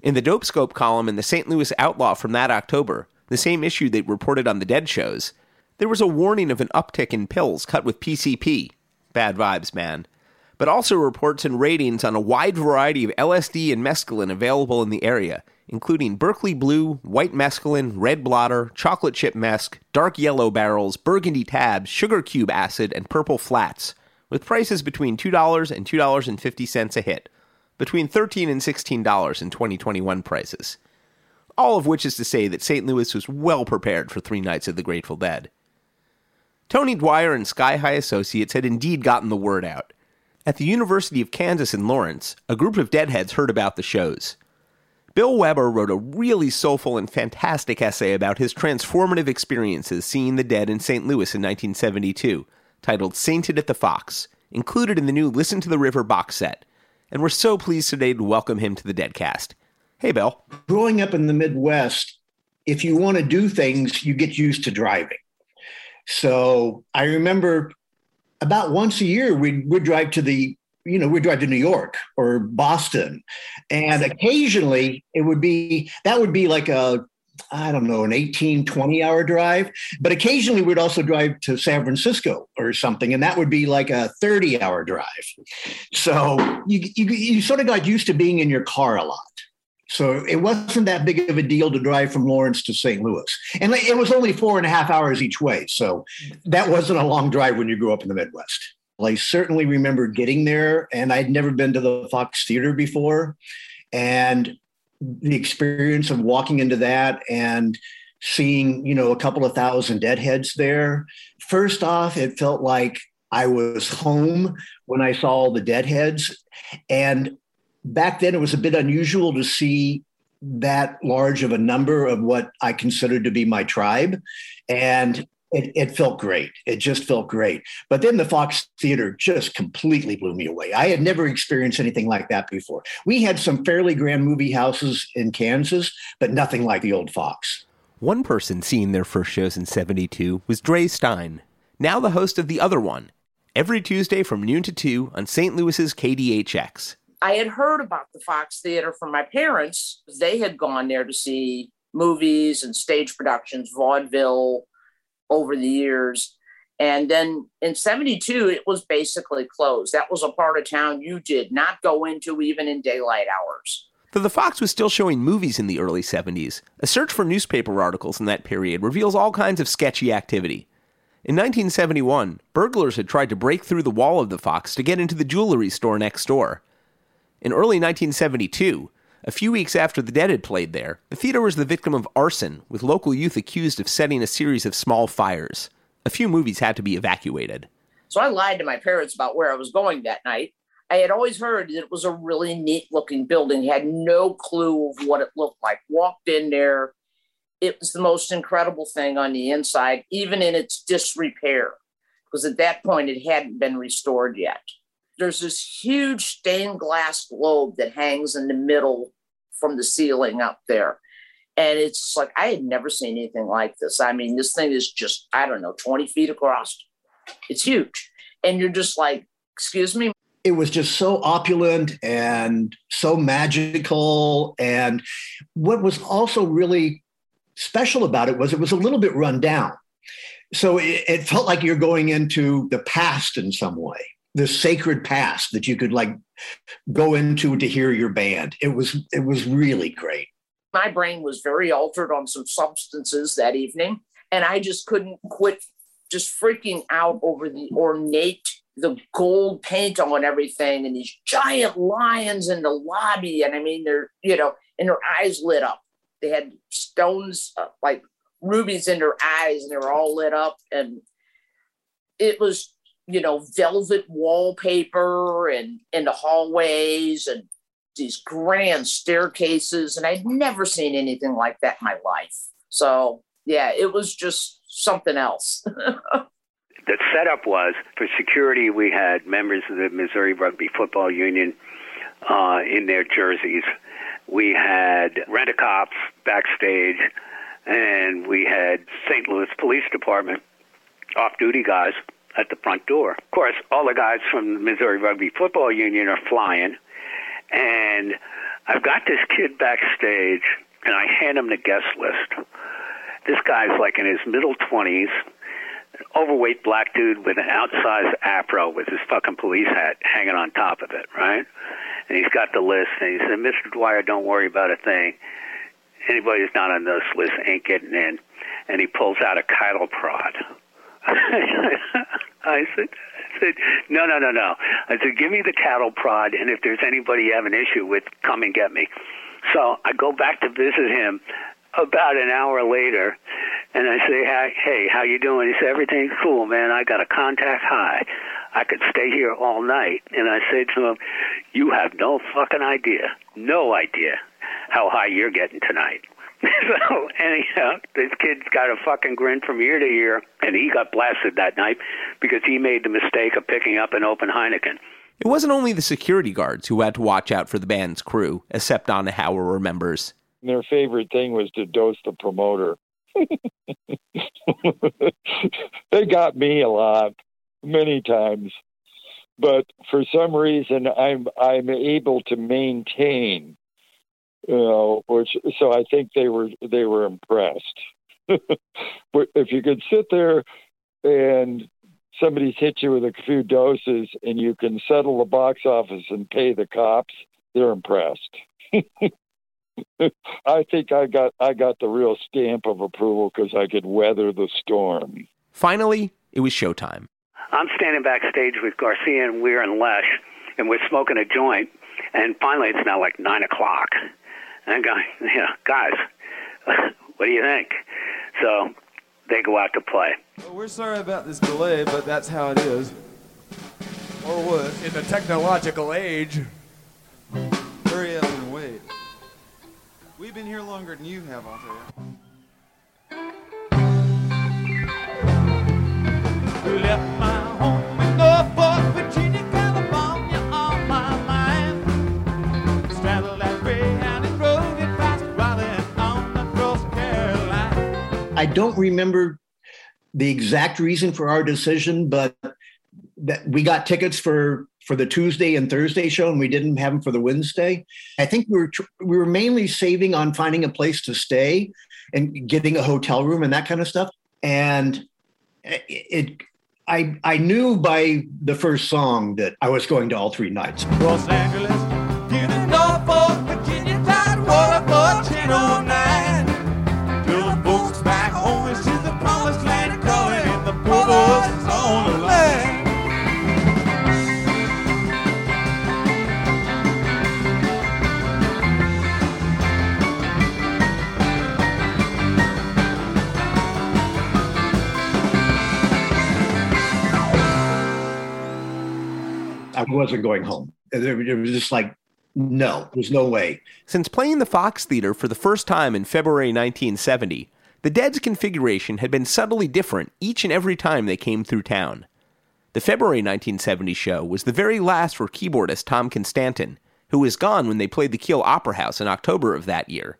In the Dope Scope column in the St. Louis Outlaw from that October, the same issue they reported on the Dead shows, There was a warning of an uptick in pills cut with PCP. Bad vibes, man. But also reports and ratings on a wide variety of LSD and mescaline available in the area, including Berkeley Blue, White Mescaline, Red Blotter, Chocolate Chip Mesk, Dark Yellow Barrels, Burgundy Tabs, Sugar Cube Acid, and Purple Flats, with prices between $2 and $2.50 a hit, between $13 and $16 in 2021 prices. All of which is to say that St. Louis was well prepared for three nights of the Grateful Dead. Tony Dwyer and Sky High Associates had indeed gotten the word out. At the University of Kansas in Lawrence, a group of deadheads heard about the shows. Bill Weber wrote a really soulful and fantastic essay about his transformative experiences seeing the dead in St. Louis in 1972, titled Sainted at the Fox, included in the new Listen to the River box set. And we're so pleased today to welcome him to the Deadcast. Hey, Bill. Growing up in the Midwest, if you want to do things, you get used to driving. So I remember about once a year we'd, we'd drive to the you know we'd drive to new york or boston and occasionally it would be that would be like a i don't know an 18 20 hour drive but occasionally we'd also drive to san francisco or something and that would be like a 30 hour drive so you, you, you sort of got used to being in your car a lot so it wasn't that big of a deal to drive from Lawrence to St. Louis. And it was only four and a half hours each way. So that wasn't a long drive when you grew up in the Midwest. I certainly remember getting there, and I'd never been to the Fox Theater before. And the experience of walking into that and seeing, you know, a couple of thousand deadheads there. First off, it felt like I was home when I saw all the deadheads. And back then it was a bit unusual to see that large of a number of what I considered to be my tribe. And it, it, felt great. It just felt great. But then the Fox Theater just completely blew me away. I had never experienced anything like that before. We had some fairly grand movie houses in Kansas, but nothing like the old Fox. One person seeing their first shows in 72 was Dre Stein, now the host of The Other One, every Tuesday from noon to 2 on St. Louis's KDHX. I had heard about the Fox Theater from my parents. They had gone there to see movies and stage productions, vaudeville over the years. And then in 72, it was basically closed. That was a part of town you did not go into even in daylight hours. Though the Fox was still showing movies in the early 70s, a search for newspaper articles in that period reveals all kinds of sketchy activity. In 1971, burglars had tried to break through the wall of the Fox to get into the jewelry store next door. In early 1972, a few weeks after the Dead had played there, the theater was the victim of arson, with local youth accused of setting a series of small fires. A few movies had to be evacuated. So I lied to my parents about where I was going that night. I had always heard that it was a really neat looking building, had no clue of what it looked like. Walked in there, it was the most incredible thing on the inside, even in its disrepair, because at that point it hadn't been restored yet there's this huge stained glass globe that hangs in the middle from the ceiling up there. And it's just like, I had never seen anything like this. I mean, this thing is just, I don't know, 20 feet across. It's huge. And you're just like, excuse me? It was just so opulent and so magical. And what was also really special about it was it was a little bit run down. So it, it felt like you're going into the past in some way the sacred past that you could like go into to hear your band. It was it was really great. My brain was very altered on some substances that evening, and I just couldn't quit just freaking out over the ornate, the gold paint on everything, and these giant lions in the lobby. And I mean, they're you know, and their eyes lit up. They had stones uh, like rubies in their eyes, and they were all lit up, and it was you know, velvet wallpaper and in the hallways and these grand staircases. And I'd never seen anything like that in my life. So, yeah, it was just something else. (laughs) the setup was for security, we had members of the Missouri Rugby Football Union uh, in their jerseys. We had rent a cops backstage, and we had St. Louis Police Department off duty guys at the front door. Of course, all the guys from the Missouri Rugby Football Union are flying, and I've got this kid backstage, and I hand him the guest list. This guy's like in his middle 20s, overweight black dude with an outsized afro with his fucking police hat hanging on top of it, right? And he's got the list, and he said, "Mr. Dwyer, don't worry about a thing. Anybody who's not on this list ain't getting in." And he pulls out a cattle prod. (laughs) I said, I said, no, no, no, no. I said, give me the cattle prod, and if there's anybody you have an issue with, come and get me. So I go back to visit him about an hour later, and I say, hey, how you doing? He said, everything's cool, man. I got a contact high. I could stay here all night. And I said to him, you have no fucking idea, no idea how high you're getting tonight. (laughs) so anyhow, this kid's got a fucking grin from ear to ear, and he got blasted that night because he made the mistake of picking up an open Heineken. It wasn't only the security guards who had to watch out for the band's crew, as Sepp Donahower remembers. Their favorite thing was to dose the promoter. (laughs) they got me a lot, many times. But for some reason, I'm I'm able to maintain you know, which so I think they were they were impressed. (laughs) but if you could sit there and somebody's hit you with a few doses and you can settle the box office and pay the cops, they're impressed. (laughs) I think I got I got the real stamp of approval because I could weather the storm. Finally, it was showtime. I'm standing backstage with Garcia and Weir and Lesh, and we're smoking a joint. And finally, it's now like nine o'clock. And I go, (laughs) yeah, guys, (laughs) what do you think? So they go out to play. Well, we're sorry about this delay, but that's how it is. Or was in the technological age. Hurry up and wait. We've been here longer than you have, I'll tell you. We left my home in Norfolk, Virginia, I don't remember the exact reason for our decision, but that we got tickets for for the Tuesday and Thursday show, and we didn't have them for the Wednesday. I think we were we were mainly saving on finding a place to stay and getting a hotel room and that kind of stuff. And it I I knew by the first song that I was going to all three nights. Los Angeles, I wasn't going home. It was just like, no, there's no way. Since playing the Fox Theater for the first time in February 1970, the Dead's configuration had been subtly different each and every time they came through town. The February 1970 show was the very last for keyboardist Tom Constanten, who was gone when they played the Kiel Opera House in October of that year.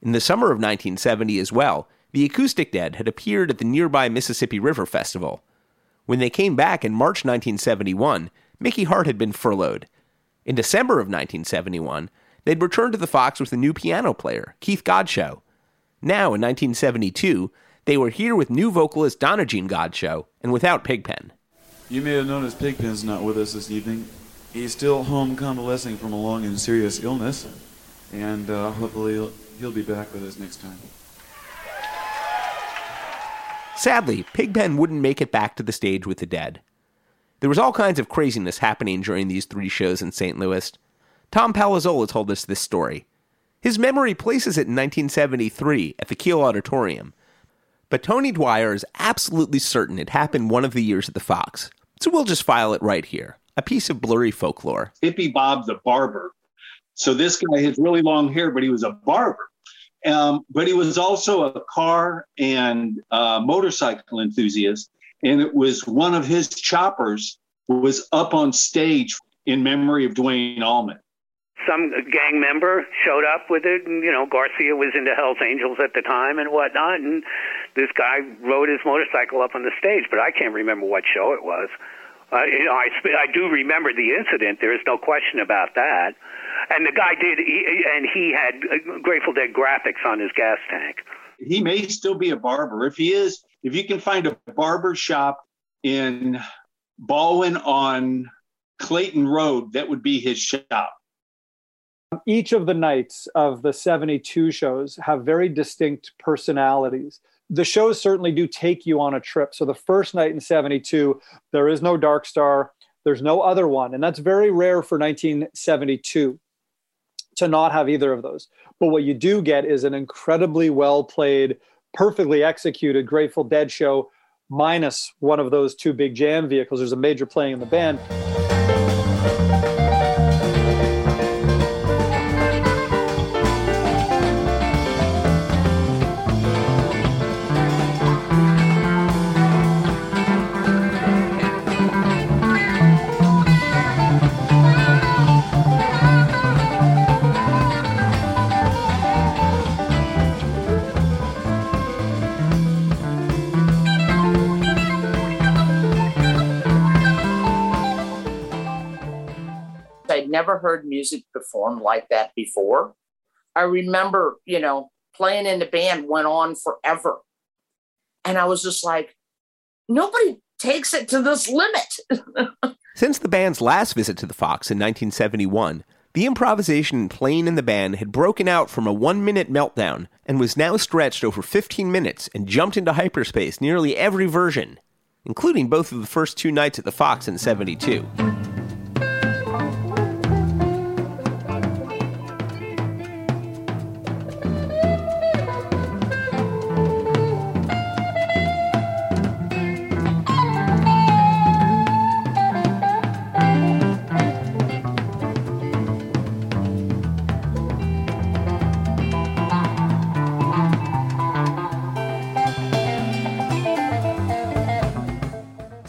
In the summer of 1970 as well, the Acoustic Dead had appeared at the nearby Mississippi River Festival. When they came back in March 1971, Mickey Hart had been furloughed. In December of 1971, they'd returned to the Fox with a new piano player, Keith Godchaux. Now, in 1972, they were here with new vocalist Donna Jean Godchaux and without Pigpen. You may have noticed Pigpen's not with us this evening. He's still home convalescing from a long and serious illness, and uh, hopefully he'll, he'll be back with us next time. Sadly, Pigpen wouldn't make it back to the stage with the dead. There was all kinds of craziness happening during these three shows in St. Louis. Tom Palazzola told us this story. His memory places it in 1973 at the Kiel Auditorium. But Tony Dwyer is absolutely certain it happened one of the years at the Fox. So we'll just file it right here. A piece of blurry folklore. Hippie Bob the barber. So this guy has really long hair, but he was a barber. Um, but he was also a car and uh, motorcycle enthusiast. And it was one of his choppers was up on stage in memory of Duane Allman. Some gang member showed up with it, and you know Garcia was into Hell's Angels at the time and whatnot, and this guy rode his motorcycle up on the stage, but I can't remember what show it was. Uh, you know, I I do remember the incident. There is no question about that. And the guy did, he, and he had uh, Grateful Dead graphics on his gas tank. He may still be a barber. If he is, if you can find a barber shop in Ballwin on Clayton Road, that would be his shop. Each of the nights of the 72 shows have very distinct personalities. The shows certainly do take you on a trip. So the first night in 72, there is no Dark Star, there's no other one. And that's very rare for 1972 to not have either of those. But what you do get is an incredibly well played, perfectly executed Grateful Dead show, minus one of those two big jam vehicles. There's a major playing in the band. I'd never heard music performed like that before. I remember, you know, playing in the band went on forever. And I was just like, nobody takes it to this limit. (laughs) Since the band's last visit to the Fox in 1971, the improvisation playing in the band had broken out from a one minute meltdown and was now stretched over 15 minutes and jumped into hyperspace nearly every version, including both of the first two nights at the Fox in 72.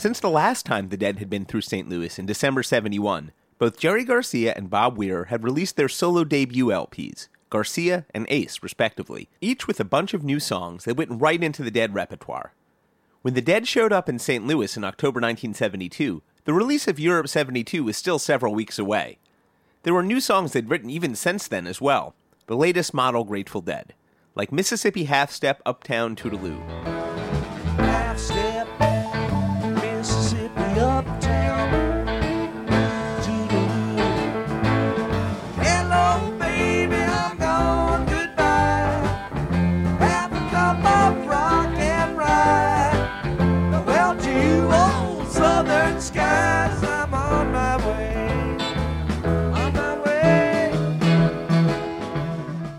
Since the last time the Dead had been through St. Louis in December 71, both Jerry Garcia and Bob Weir had released their solo debut LPs, Garcia and Ace, respectively, each with a bunch of new songs that went right into the Dead repertoire. When the Dead showed up in St. Louis in October 1972, the release of Europe 72 was still several weeks away. There were new songs they'd written even since then as well, the latest model Grateful Dead, like Mississippi Half Step Uptown Toodeloo.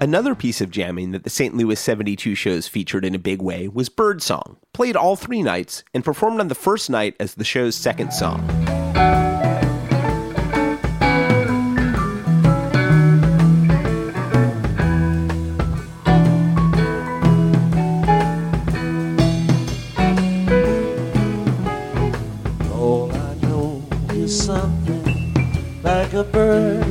Another piece of jamming that the St. Louis 72 shows featured in a big way was Birdsong, played all three nights and performed on the first night as the show's second song. All I know is something like a bird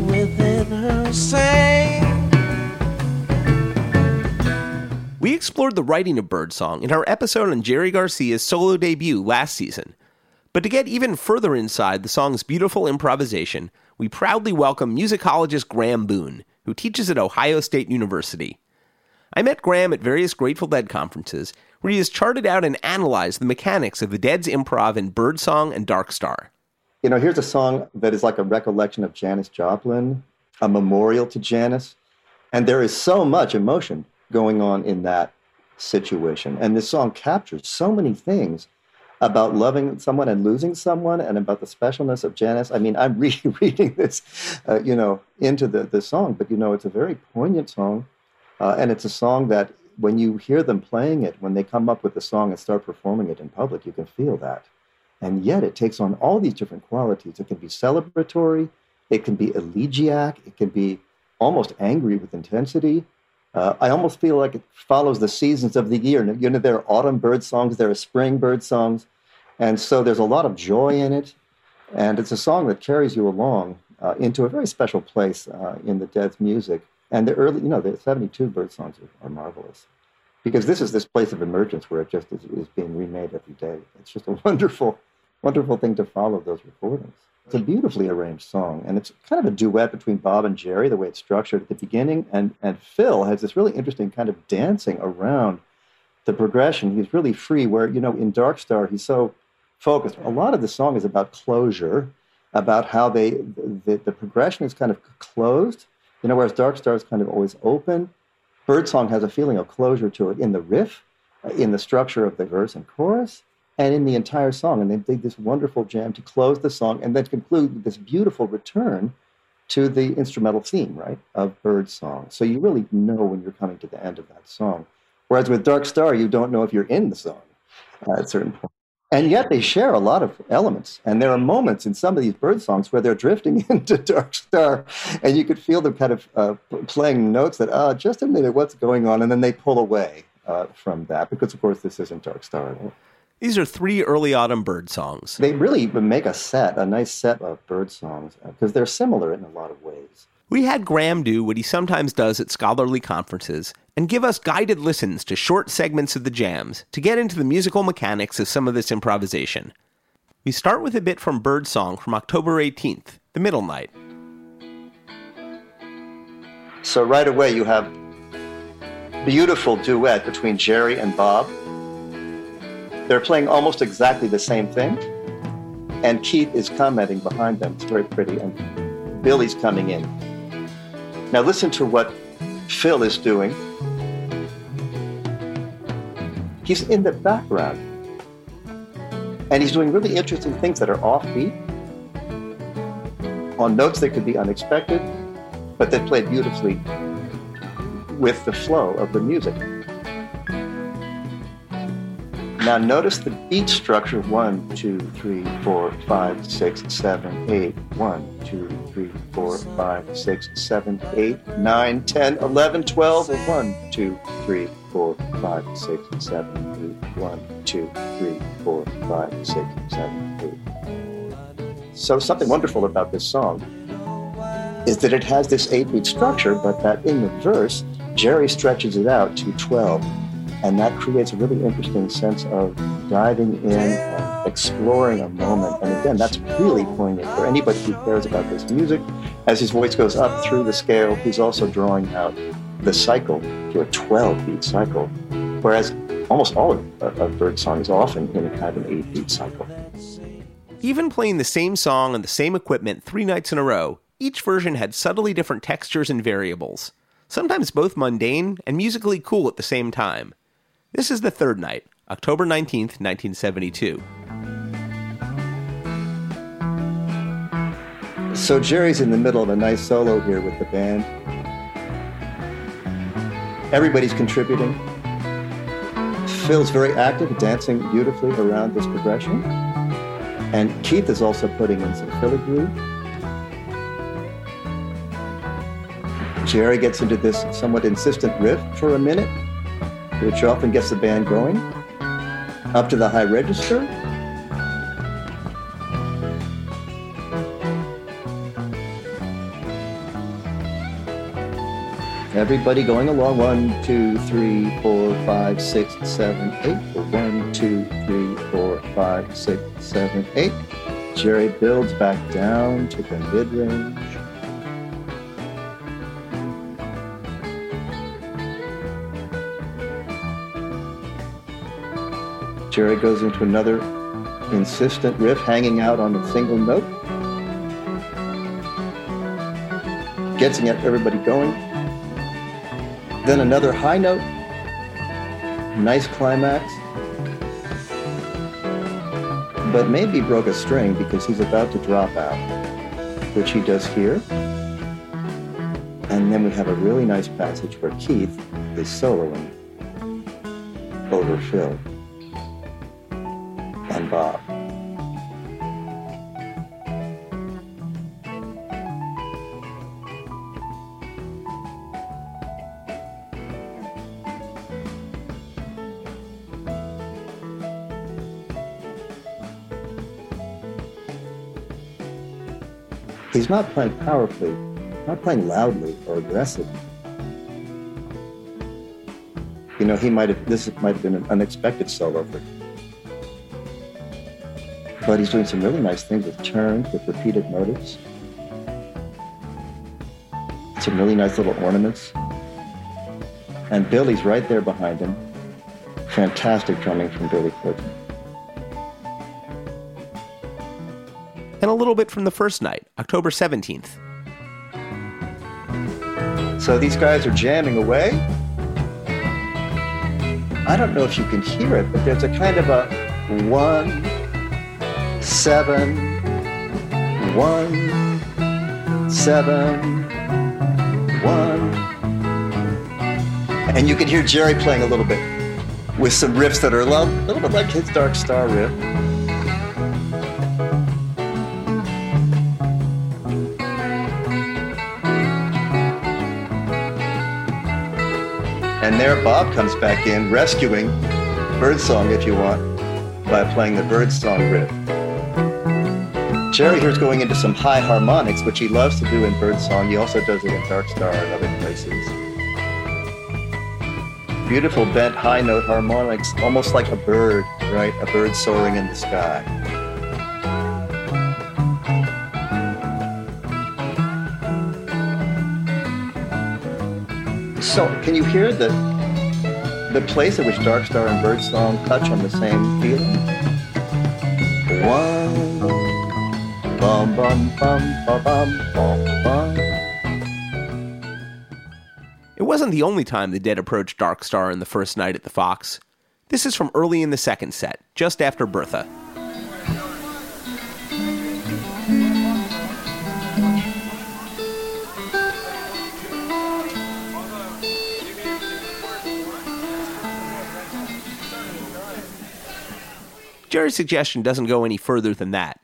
explored the writing of Birdsong in our episode on Jerry Garcia's solo debut last season. But to get even further inside the song's beautiful improvisation, we proudly welcome musicologist Graeme Boone, who teaches at Ohio State University. I met Graeme at various Grateful Dead conferences where he has charted out and analyzed the mechanics of the Dead's improv in Birdsong and Dark Star. You know, here's a song that is like a recollection of Janis Joplin, a memorial to Janis. And there is so much emotion going on in that situation. And this song captures so many things about loving someone and losing someone and about the specialness of Janis. I mean, I'm (laughs) re- reading this, uh, you know, into the, the song, but, you know, it's a very poignant song. Uh, and it's a song that when you hear them playing it, when they come up with the song and start performing it in public, you can feel that. And yet it takes on all these different qualities. It can be celebratory, it can be elegiac, it can be almost angry with intensity. Uh, I almost feel like it follows the seasons of the year. You know, there are autumn bird songs, there are spring bird songs. And so there's a lot of joy in it. And it's a song that carries you along uh, into a very special place uh, in the Dead's music. And the early, you know, the 72 bird songs are, are marvelous because this is this place of emergence where it just is, is being remade every day. It's just a (laughs) wonderful, wonderful thing to follow those recordings. It's a beautifully arranged song, and it's kind of a duet between Bob and Jerry, the way it's structured at the beginning. And, and Phil has this really interesting kind of dancing around the progression. He's really free. Where you know in Dark Star he's so focused. A lot of the song is about closure, about how they the, the progression is kind of closed. You know, whereas Dark Star is kind of always open. Birdsong has a feeling of closure to it in the riff, in the structure of the verse and chorus, and in the entire song. And they did this wonderful jam to close the song and then conclude with this beautiful return to the instrumental theme, right, of Birdsong. So you really know when you're coming to the end of that song. Whereas with Dark Star, you don't know if you're in the song at certain points. And yet they share a lot of elements. And there are moments in some of these bird songs where they're drifting (laughs) into Dark Star, and you could feel them kind of uh, playing notes that, oh, just a minute, what's going on? And then they pull away uh, from that because, of course, this isn't Dark Star. These are three early autumn bird songs. They really make a set, a nice set of bird songs, because they're similar in a lot of ways. We had Graeme do what he sometimes does at scholarly conferences and give us guided listens to short segments of the jams to get into the musical mechanics of some of this improvisation. We start with a bit from Birdsong from October 18th, the middle night. So right away you have beautiful duet between Jerry and Bob. They're playing almost exactly the same thing, and Keith is commenting behind them. It's very pretty, and Billy's coming in. Now listen to what Phil is doing. He's in the background. And he's doing really interesting things that are offbeat, on notes that could be unexpected, but that play beautifully with the flow of the music. Now notice the beat structure one, two, three, four, five, six, seven, eight. One, two, three, four, five, six, seven, eight, nine, ten, eleven, twelve. Or one, two, three, four, five, six, seven, eight. One, two, three, four, five, six, seven, eight. So something wonderful about this song is that it has this eight beat structure, but that in the verse, Jerry stretches it out to 12 and that creates a really interesting sense of diving in and exploring a moment. And again, that's really poignant for anybody who cares about this music. As his voice goes up through the scale, he's also drawing out the cycle to a 12 beat cycle, whereas almost all of, of Birdsong is often in a kind of an 8 beat cycle. Even playing the same song on the same equipment three nights in a row, each version had subtly different textures and variables, sometimes both mundane and musically cool at the same time. This is the third night, October 19th, 1972. So Jerry's in the middle of a nice solo here with the band. Everybody's contributing. Phil's very active, dancing beautifully around this progression. And Keith is also putting in some filigree. Jerry gets into this somewhat insistent riff for a minute, which often gets the band going, up to the high register. Everybody going along. One, two, three, four, five, six, seven, eight. One, two, three, four, five, six, seven, eight. Jerry builds back down to the mid range. Jerry goes into another insistent riff hanging out on a single note. Gets everybody going. Then another high note. Nice climax. But maybe broke a string because he's about to drop out, which he does here. And then we have a really nice passage where Keith is soloing over Phil and Bob. He's not playing powerfully, not playing loudly or aggressively. You know, he might have, this might have been an unexpected solo for him. But he's doing some really nice things with turns, with repeated motives. Some really nice little ornaments. And Billy's right there behind him, fantastic drumming from Billy Clinton. And a little bit from the first night, October 17th. So these guys are jamming away. I don't know if you can hear it, but there's a kind of a one, seven, one, seven, one. And you can hear Jerry playing a little bit with some riffs that are a little, bit like his Dark Star riff. And there Bob comes back in, rescuing Birdsong, if you want, by playing the Birdsong riff. Jerry here's going into some high harmonics, which he loves to do in Birdsong. He also does it in Dark Star and other places. Beautiful bent high note harmonics, almost like a bird, right? A bird soaring in the sky. So, can you hear the the place at which Dark Star and Birdsong touch on the same feeling? One, bum bum bum bum bum bum bum. It wasn't the only time the Dead approached Dark Star in the first night at the Fox. This is from early in the second set, just after Bertha. Jerry's suggestion doesn't go any further than that.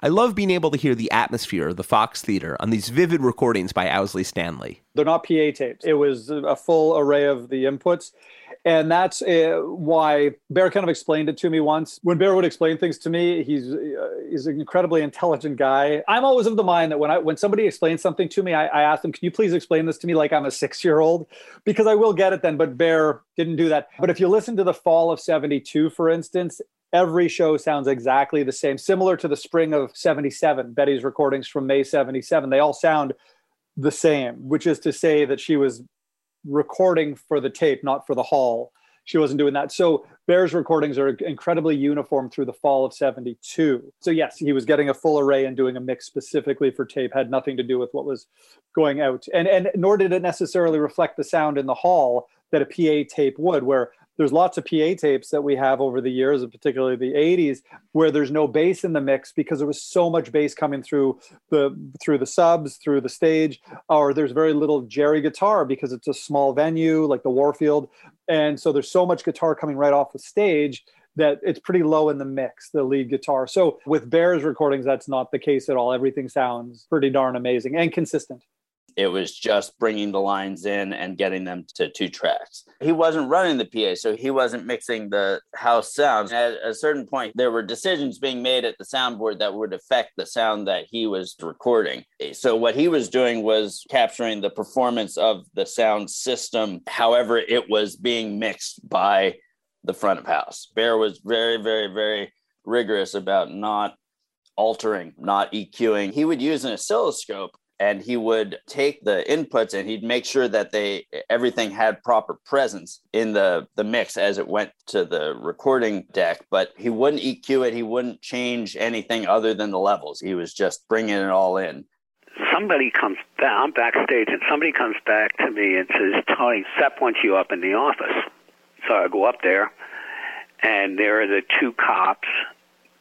I love being able to hear the atmosphere of the Fox Theater on these vivid recordings by Owsley Stanley. They're not PA tapes. It was a full array of the inputs. And that's uh, why Bear kind of explained it to me once. When Bear would explain things to me, he's uh, he's an incredibly intelligent guy. I'm always of the mind that when I when somebody explains something to me, I, I ask them, "Can you please explain this to me like I'm a six year old?" Because I will get it then. But Bear didn't do that. But if you listen to the Fall of '72, for instance, every show sounds exactly the same, similar to the spring of 77, Betty's recordings from May 77. They all sound the same, which is to say that she was recording for the tape, not for the hall. She wasn't doing that. So Bear's recordings are incredibly uniform through the fall of 72. So, yes, he was getting a full array and doing a mix specifically for tape, had nothing to do with what was going out. And, and nor did it necessarily reflect the sound in the hall that a PA tape would, where there's lots of PA tapes that we have over the years, and particularly the 80s, where there's no bass in the mix because there was so much bass coming through the through the subs, through the stage, or there's very little Jerry guitar because it's a small venue like the Warfield, and so there's so much guitar coming right off the stage that it's pretty low in the mix, the lead guitar. So with Bears recordings, that's not the case at all. Everything sounds pretty darn amazing and consistent. It was just bringing the lines in and getting them to two tracks. He wasn't running the PA, so he wasn't mixing the house sounds. At a certain point, there were decisions being made at the soundboard that would affect the sound that he was recording. So, what he was doing was capturing the performance of the sound system, however, it was being mixed by the front of house. Bear was very, very, very rigorous about not altering, not EQing. He would use an oscilloscope and he would take the inputs and he'd make sure that they everything had proper presence in the the mix as it went to the recording deck but he wouldn't EQ it he wouldn't change anything other than the levels. He was just bringing it all in. Somebody comes back I'm backstage and somebody comes back to me and says Tony Sepp wants you up in the office. So I go up there and there are the two cops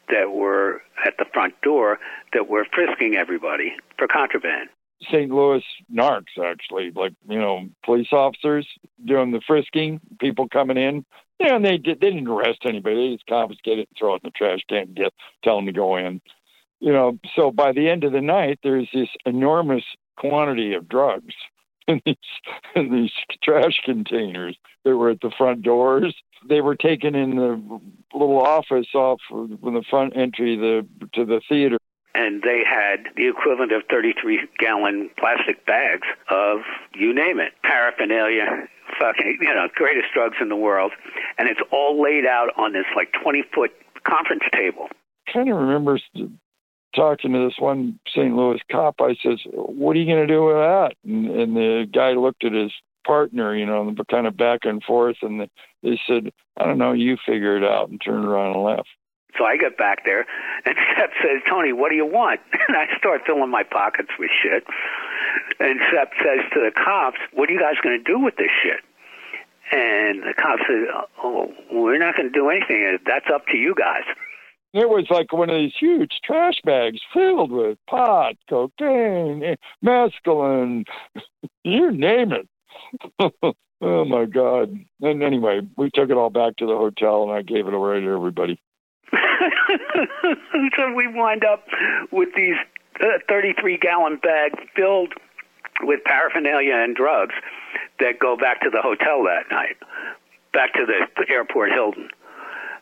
that were at the front door that were frisking everybody for contraband. St. Louis narcs, actually, like you know, police officers doing the frisking, people coming in. Yeah, and they did. They didn't arrest anybody. They just confiscated it, and throw it in the trash can, and get tell them to go in. You know, so by the end of the night, there's this enormous quantity of drugs in these in these trash containers that were at the front doors. They were taken in the little office off from the front entry the to the theater. And they had the equivalent of 33 gallon plastic bags of you name it, paraphernalia, fucking, you know, greatest drugs in the world. And it's all laid out on this like 20 foot conference table. I kind of remember talking to this one St. Louis cop. I says, "What are you going to do with that?" And, and the guy looked at his partner, you know, kind of back and forth. And they said, I don't know, you figure it out, and turned around and left. So I get back there, and (laughs) Sepp says, Tony, what do you want? (laughs) And I start filling my pockets with shit. And Sepp says to the cops, what are you guys going to do with this shit? And the cops said, oh, we're not going to do anything. That's up to you guys. It was like one of these huge trash bags filled with pot, cocaine, mescaline, (laughs) you name it. (laughs) oh my God. And anyway, we took it all back to the hotel and I gave it away to everybody. (laughs) so we wind up with these uh, 33 gallon bags filled with paraphernalia and drugs that go back to the hotel that night, back to the airport Hilton.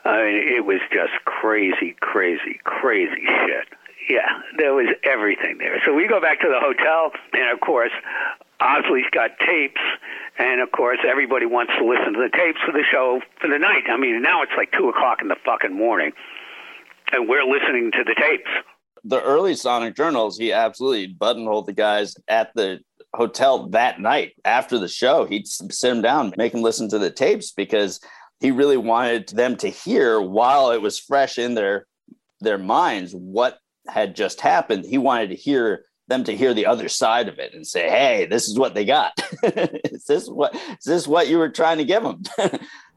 I mean, it was just crazy, crazy, crazy shit. Yeah, there was everything there. So we go back to the hotel, and of course, Owsley's got tapes, and of course, everybody wants to listen to the tapes for the show for the night. I mean, now it's like two o'clock in the fucking morning, and we're listening to the tapes. The early Sonic Journals, he absolutely buttonholed the guys at the hotel that night after the show. He'd sit them down, make them listen to the tapes because he really wanted them to hear while it was fresh in their their minds what had just happened. He wanted to hear them to hear the other side of it and say, "Hey, this is what they got. (laughs) is this what is this what you were trying to give them?" (laughs)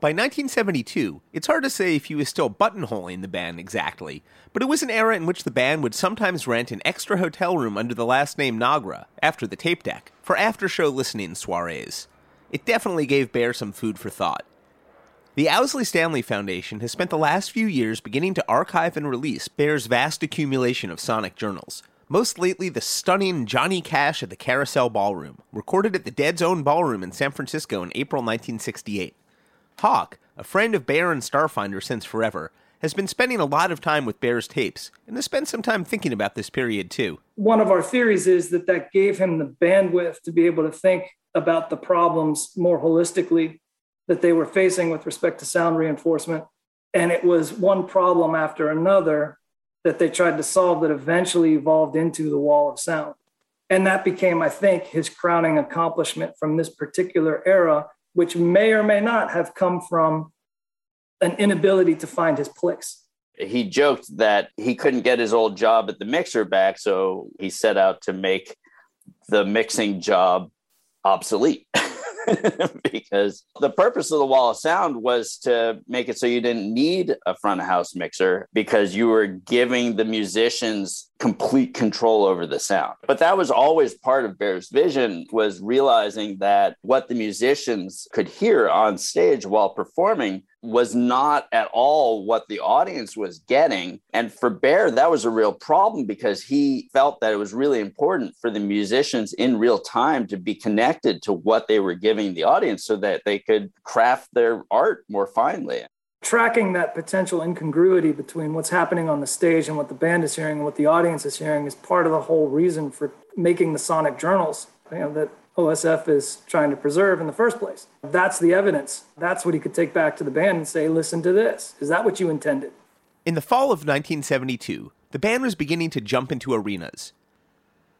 By 1972, it's hard to say if he was still buttonholing the band exactly, but it was an era in which the band would sometimes rent an extra hotel room under the last name Nagra, after the tape deck, for after show listening soirees. It definitely gave Bear some food for thought. The Owsley Stanley Foundation has spent the last few years beginning to archive and release Bear's vast accumulation of sonic journals. Most lately, the stunning Johnny Cash at the Carousel Ballroom, recorded at the Dead's own ballroom in San Francisco in April 1968. Hawk, a friend of Bear and Starfinder since forever, has been spending a lot of time with Bear's tapes and has spent some time thinking about this period too. One of our theories is that that gave him the bandwidth to be able to think about the problems more holistically that they were facing with respect to sound reinforcement. And it was one problem after another that they tried to solve that eventually evolved into the wall of sound. And that became, I think, his crowning accomplishment from this particular era, which may or may not have come from an inability to find his place. He joked that he couldn't get his old job at the mixer back, so he set out to make the mixing job obsolete. (laughs) (laughs) because the purpose of the wall of sound was to make it so you didn't need a front of house mixer because you were giving the musicians complete control over the sound. But that was always part of Bear's vision was realizing that what the musicians could hear on stage while performing was not at all what the audience was getting. And for Bear, that was a real problem because he felt that it was really important for the musicians in real time to be connected to what they were giving the audience so that they could craft their art more finely. Tracking that potential incongruity between what's happening on the stage and what the band is hearing and what the audience is hearing is part of the whole reason for making the sonic journals. You know, that OSF is trying to preserve in the first place. That's the evidence. That's what he could take back to the band and say, listen to this. Is that what you intended? In the fall of 1972, the band was beginning to jump into arenas.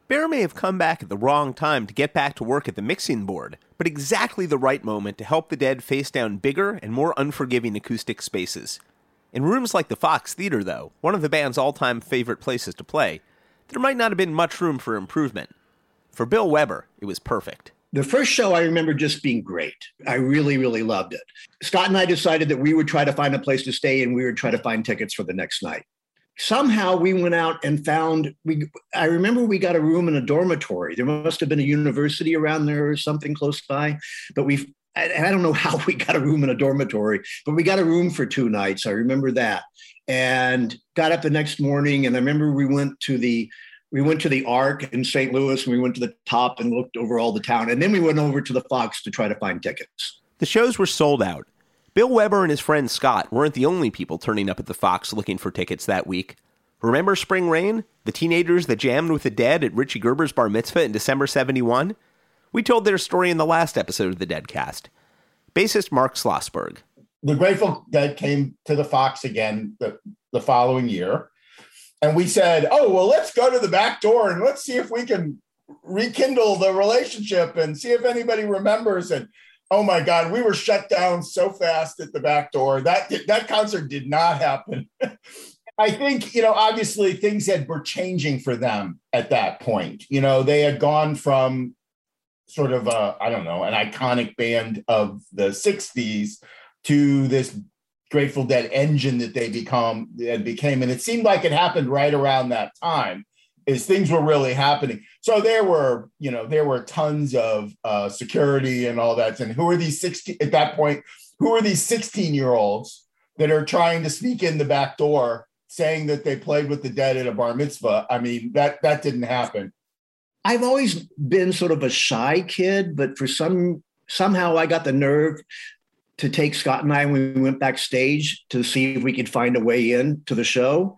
Bear may have come back at the wrong time to get back to work at the mixing board, but exactly the right moment to help the Dead face down bigger and more unforgiving acoustic spaces. In rooms like the Fox Theater, though, one of the band's all time favorite places to play, there might not have been much room for improvement. For Bill Weber, it was perfect. The first show I remember just being great. I really, really loved it. Scott and I decided that we would try to find a place to stay and we would try to find tickets for the next night. Somehow we went out and found we I remember we got a room in a dormitory. There must have been a university around there or something close by, but we and I don't know (laughs) how we got a room in a dormitory, but we got a room for two nights. I remember that. And got up the next morning and I remember we went to the we went to the Arch in St. Louis and we went to the top and looked over all the town. And then we went over to the Fox to try to find tickets. The shows were sold out. Bill Weber and his friend Scott weren't the only people turning up at the Fox looking for tickets that week. Remember Spring Rain? The teenagers that jammed with the dead at Richie Gerber's bar mitzvah in December 71? We told their story in the last episode of the Deadcast. Bassist Mark Schlossberg. The Grateful Dead came to the Fox again the, the following year and we said, "Oh, well, let's go to the back door and let's see if we can rekindle the relationship and see if anybody remembers. And oh my God, we were shut down so fast at the back door. That that concert did not happen. (laughs) I think you know, obviously things had were changing for them at that point. You know, they had gone from sort of a I don't know an iconic band of the '60s to this Grateful Dead engine that they become and became, and it seemed like it happened right around that time. Is things were really happening. So there were, you know, there were tons of uh, security and all that. And who are these 16 at that point? Who are these 16 year olds that are trying to sneak in the back door saying that they played with the dead at a bar mitzvah? I mean, that that didn't happen. I've always been sort of a shy kid, but for some somehow I got the nerve to take Scott and I when we went backstage to see if we could find a way in to the show.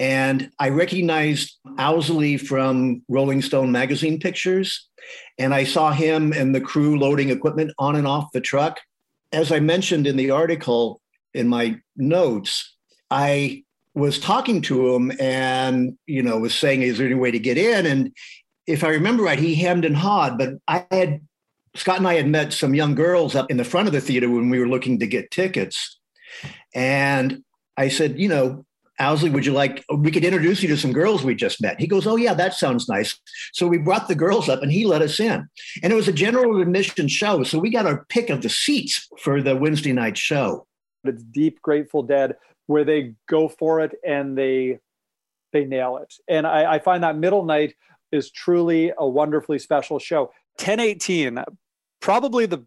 And I recognized Owsley from Rolling Stone magazine pictures. And I saw him and the crew loading equipment on and off the truck. As I mentioned in the article in my notes, I was talking to him and, you know, was saying, is there any way to get in? And if I remember right, he hemmed and hawed, but I had Scott and I had met some young girls up in the front of the theater when we were looking to get tickets. And I said, you know, Owsley, would you like, we could introduce you to some girls we just met. He goes, oh, yeah, that sounds nice. So we brought the girls up and he let us in. And it was a general admission show. So we got our pick of the seats for the Wednesday night show. It's deep Grateful Dead where they go for it and they they nail it. And I, I find that middle night is truly a wonderfully special show. 1018 probably the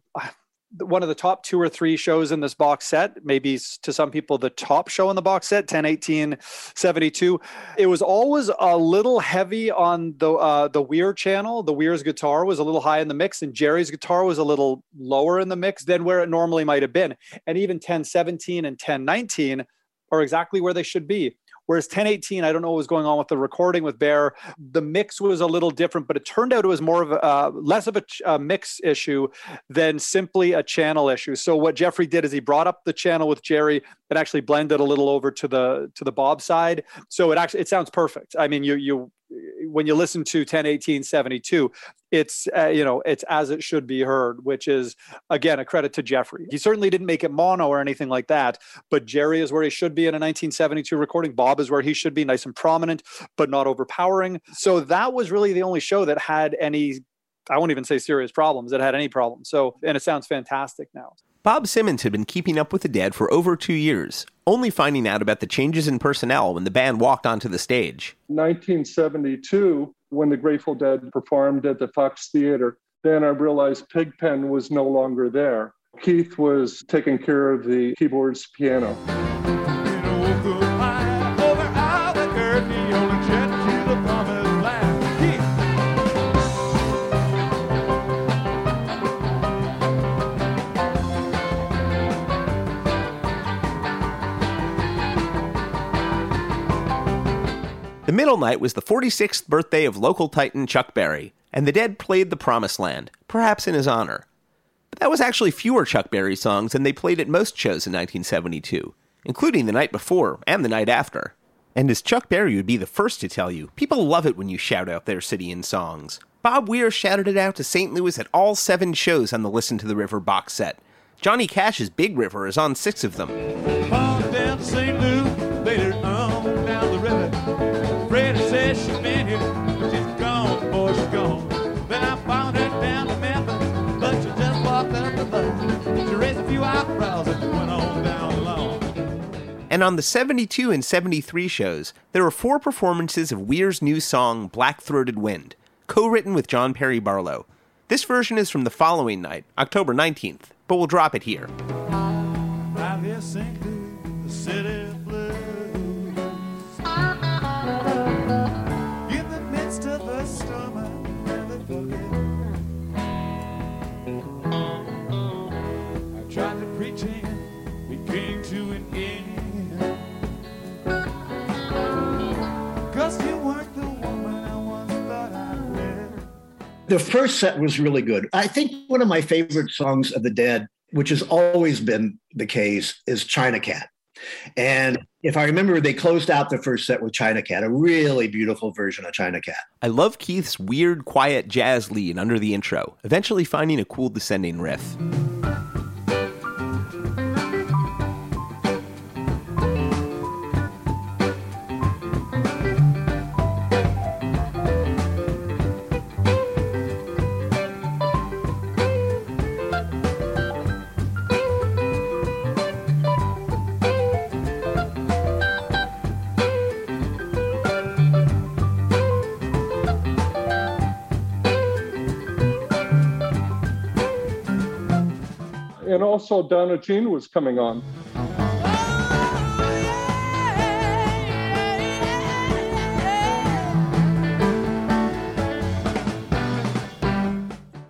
one of the top two or three shows in this box set, maybe to some people the top show in the box set, 1018 72. It was always a little heavy on the uh, the Weir channel. The Weir's guitar was a little high in the mix, and Jerry's guitar was a little lower in the mix than where it normally might have been. And even 1017 and 1019 are exactly where they should be. Whereas 1018, I don't know what was going on with the recording with Bear. The mix was a little different, but it turned out it was more of a uh, less of a, a mix issue than simply a channel issue. So what Jeffrey did is he brought up the channel with Jerry and actually blended a little over to the to the Bob side. So it actually it sounds perfect. I mean, you you when you listen to 1018 72 it's uh, you know it's as it should be heard which is again a credit to jeffrey. He certainly didn't make it mono or anything like that but jerry is where he should be in a 1972 recording. Bob is where he should be nice and prominent but not overpowering. So that was really the only show that had any I won't even say serious problems that had any problems. So, and it sounds fantastic now. Bob Simmons had been keeping up with the dead for over two years, only finding out about the changes in personnel when the band walked onto the stage. 1972, when the Grateful Dead performed at the Fox Theater, then I realized Pigpen was no longer there. Keith was taking care of the keyboards piano. The middle night was the 46th birthday of local titan Chuck Berry, and the Dead played The Promised Land, perhaps in his honor. But that was actually fewer Chuck Berry songs than they played at most shows in 1972, including the night before and the night after. And as Chuck Berry would be the first to tell you, people love it when you shout out their city in songs. Bob Weir shouted it out to St. Louis at all seven shows on the Listen to the River box set. Johnny Cash's Big River is on six of them. And on the 72 and 73 shows, there were four performances of Weir's new song, Black Throated Wind, co written with John Perry Barlow. This version is from the following night, October 19th, but we'll drop it here. The first set was really good. I think one of my favorite songs of the Dead, which has always been the case, is China Cat. And if I remember, they closed out the first set with China Cat, a really beautiful version of China Cat. I love Keith's weird, quiet jazz lead under the intro, eventually finding a cool descending riff. Also, Donna Jean was coming on.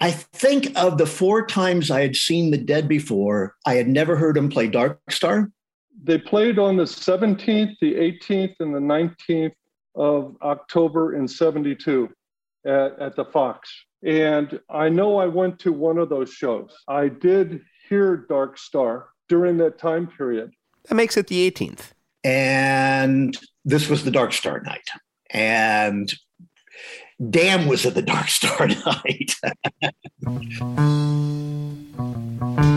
I think of the four times I had seen the Dead before, I had never heard them play Dark Star. They played on the 17th, the 18th, and the 19th of October in 72 at, at the Fox. And I know I went to one of those shows. I did hear Dark Star during that time period. That makes it the 18th. And this was the Dark Star night. And Damn was at the Dark Star (laughs) night. (laughs)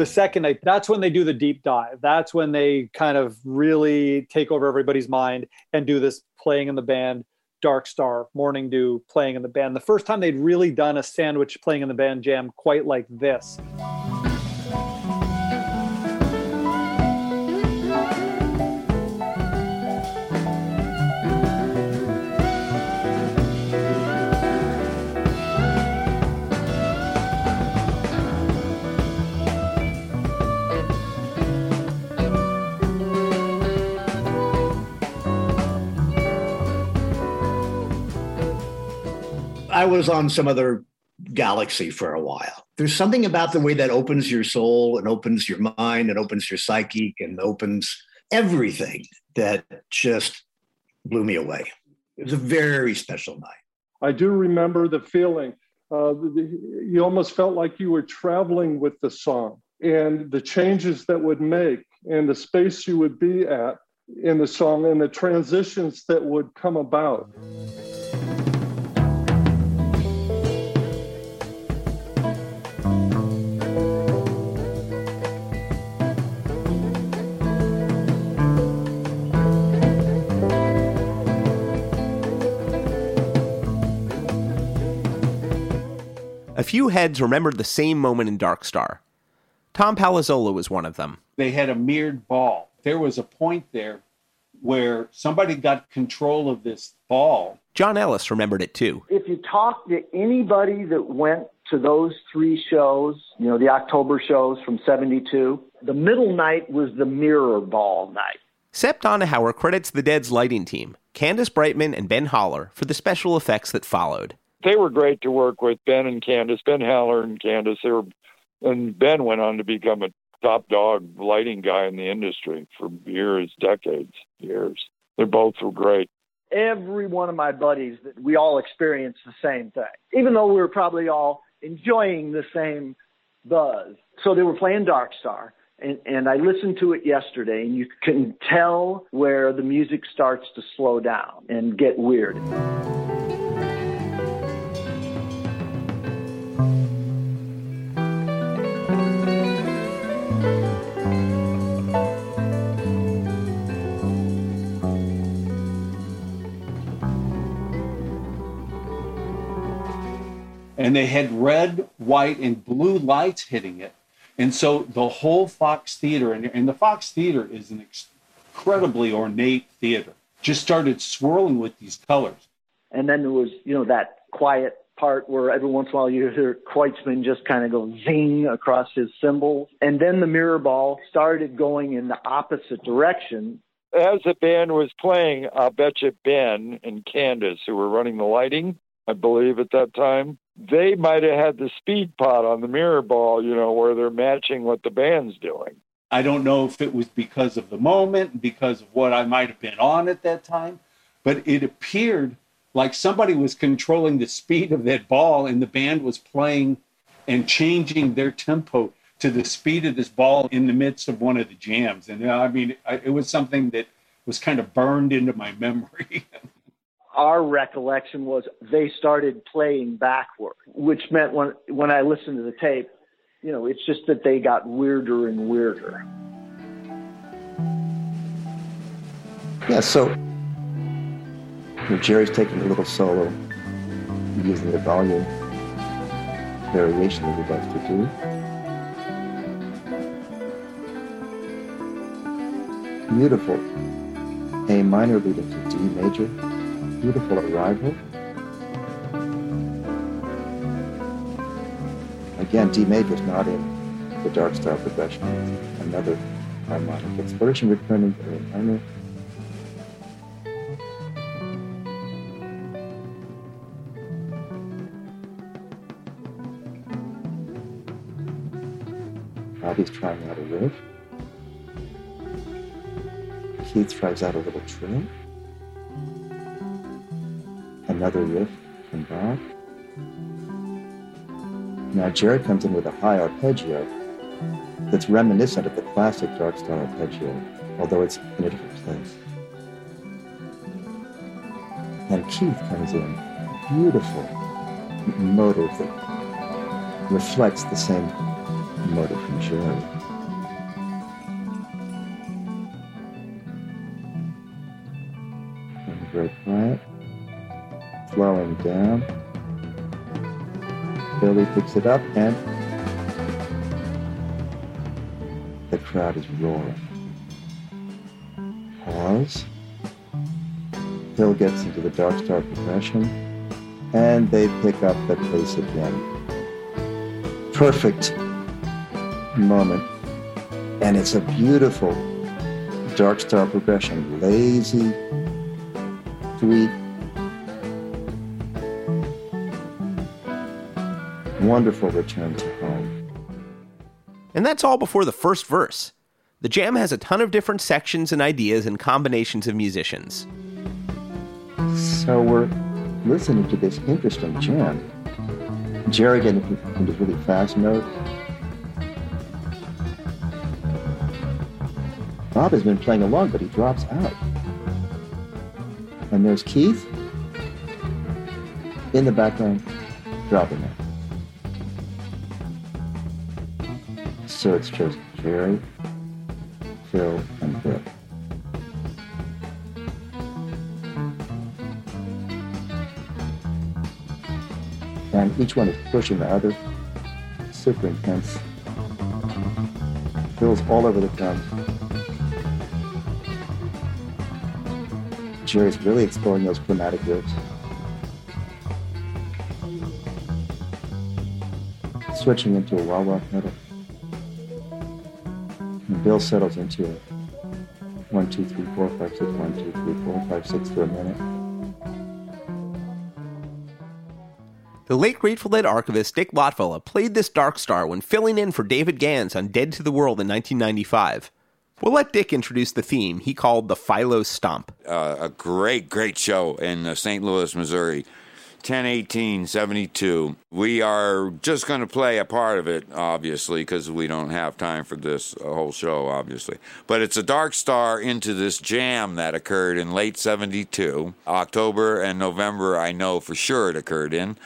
the second night, that's when they do the deep dive. That's when they kind of really take over everybody's mind and do this playing in the band, Dark Star, Morning Dew, playing in the band. The first time they'd really done a sandwich playing in the band jam quite like this. I was on some other galaxy for a while. There's something about the way that opens your soul and opens your mind and opens your psyche and opens everything that just blew me away. It was a very special night. I do remember the feeling. Uh, the, you almost felt like you were traveling with the song and the changes that would make and the space you would be at in the song and the transitions that would come about. A few heads remembered the same moment in Dark Star. Tom Palazzola was one of them. They had a mirrored ball. There was a point there where somebody got control of this ball. John Ellis remembered it too. If you talk to anybody that went to those three shows, you know, the October shows from 72, the middle night was the mirror ball night. Sepp Donahower credits the Dead's lighting team, Candace Brightman and Ben Haller, for the special effects that followed. They were great to work with, Ben and Candace, Ben Haller and Candace. They were, and Ben went on to become a top dog lighting guy in the industry for years, decades, years. They both were great. Every one of my buddies that we all experienced the same thing, even though we were probably all enjoying the same buzz. So they were playing Dark Star. And, and I listened to it yesterday, and you can tell where the music starts to slow down and get weird. And they had red, white, and blue lights hitting it. And so the whole Fox Theater, and, and the Fox Theater is an incredibly ornate theater, just started swirling with these colors. And then there was, you know, that quiet part where every once in a while you hear Kreutzmann just kind of go zing across his cymbals. And then the mirror ball started going in the opposite direction. As the band was playing, I'll bet you Ben and Candace, who were running the lighting, I believe at that time, they might have had the speed pot on the mirror ball, you know, where they're matching what the band's doing. I don't know if it was because of the moment, because of what I might have been on at that time, but it appeared like somebody was controlling the speed of that ball and the band was playing and changing their tempo to the speed of this ball in the midst of one of the jams. And I mean, it was something that was kind of burned into my (laughs) memory. Our recollection was they started playing backward, which meant when when I listened to the tape, you know, it's just that they got weirder and weirder. Yeah, so you know, Jerry's taking a little solo using the volume variation that he likes to do. Beautiful A minor leading to D major. Beautiful arrival. Again, D major is not in the dark star progression. Another harmonic exploration returning to A minor. Bobby's trying out a riff. Keith tries out a little trill. Another riff from Bob. Now Jerry comes in with a high arpeggio that's reminiscent of the classic Dark Star arpeggio, although it's in a different place. And Keith comes in, beautiful motive that reflects the same motive from Jerry. Picks it up and the crowd is roaring. Pause. Phil gets into the Dark Star progression and they pick up the pace again. Perfect moment. And it's a beautiful Dark Star progression. Lazy, sweet, wonderful return to home. And that's all before the first verse. The jam has a ton of different sections and ideas and combinations of musicians. So we're listening to this interesting jam. Jerry getting into really fast note. Bob has been playing along, but he drops out. And there's Keith in the background, dropping out. So it's just Jerry, Phil, and Bill. And each one is pushing the other. Super intense. Phil's all over the drums. Jerry's really exploring those chromatic riffs. Switching into a wah wah pedal. And Bill settles into a one, two, three, four, five, six, one, two, three, four, five, six for a minute. The late Grateful Dead archivist Dick Latvala played this Dark Star when filling in for David Gans on Dead to the World in 1995. We'll let Dick introduce the theme he called the Philo Stomp. uh, a great, great show in uh, St. Louis, Missouri. 10 72. We are just going to play a part of it, obviously, because we don't have time for this uh, whole show, obviously. But it's a dark star into this jam that occurred in late 72. October and November, I know for sure it occurred in.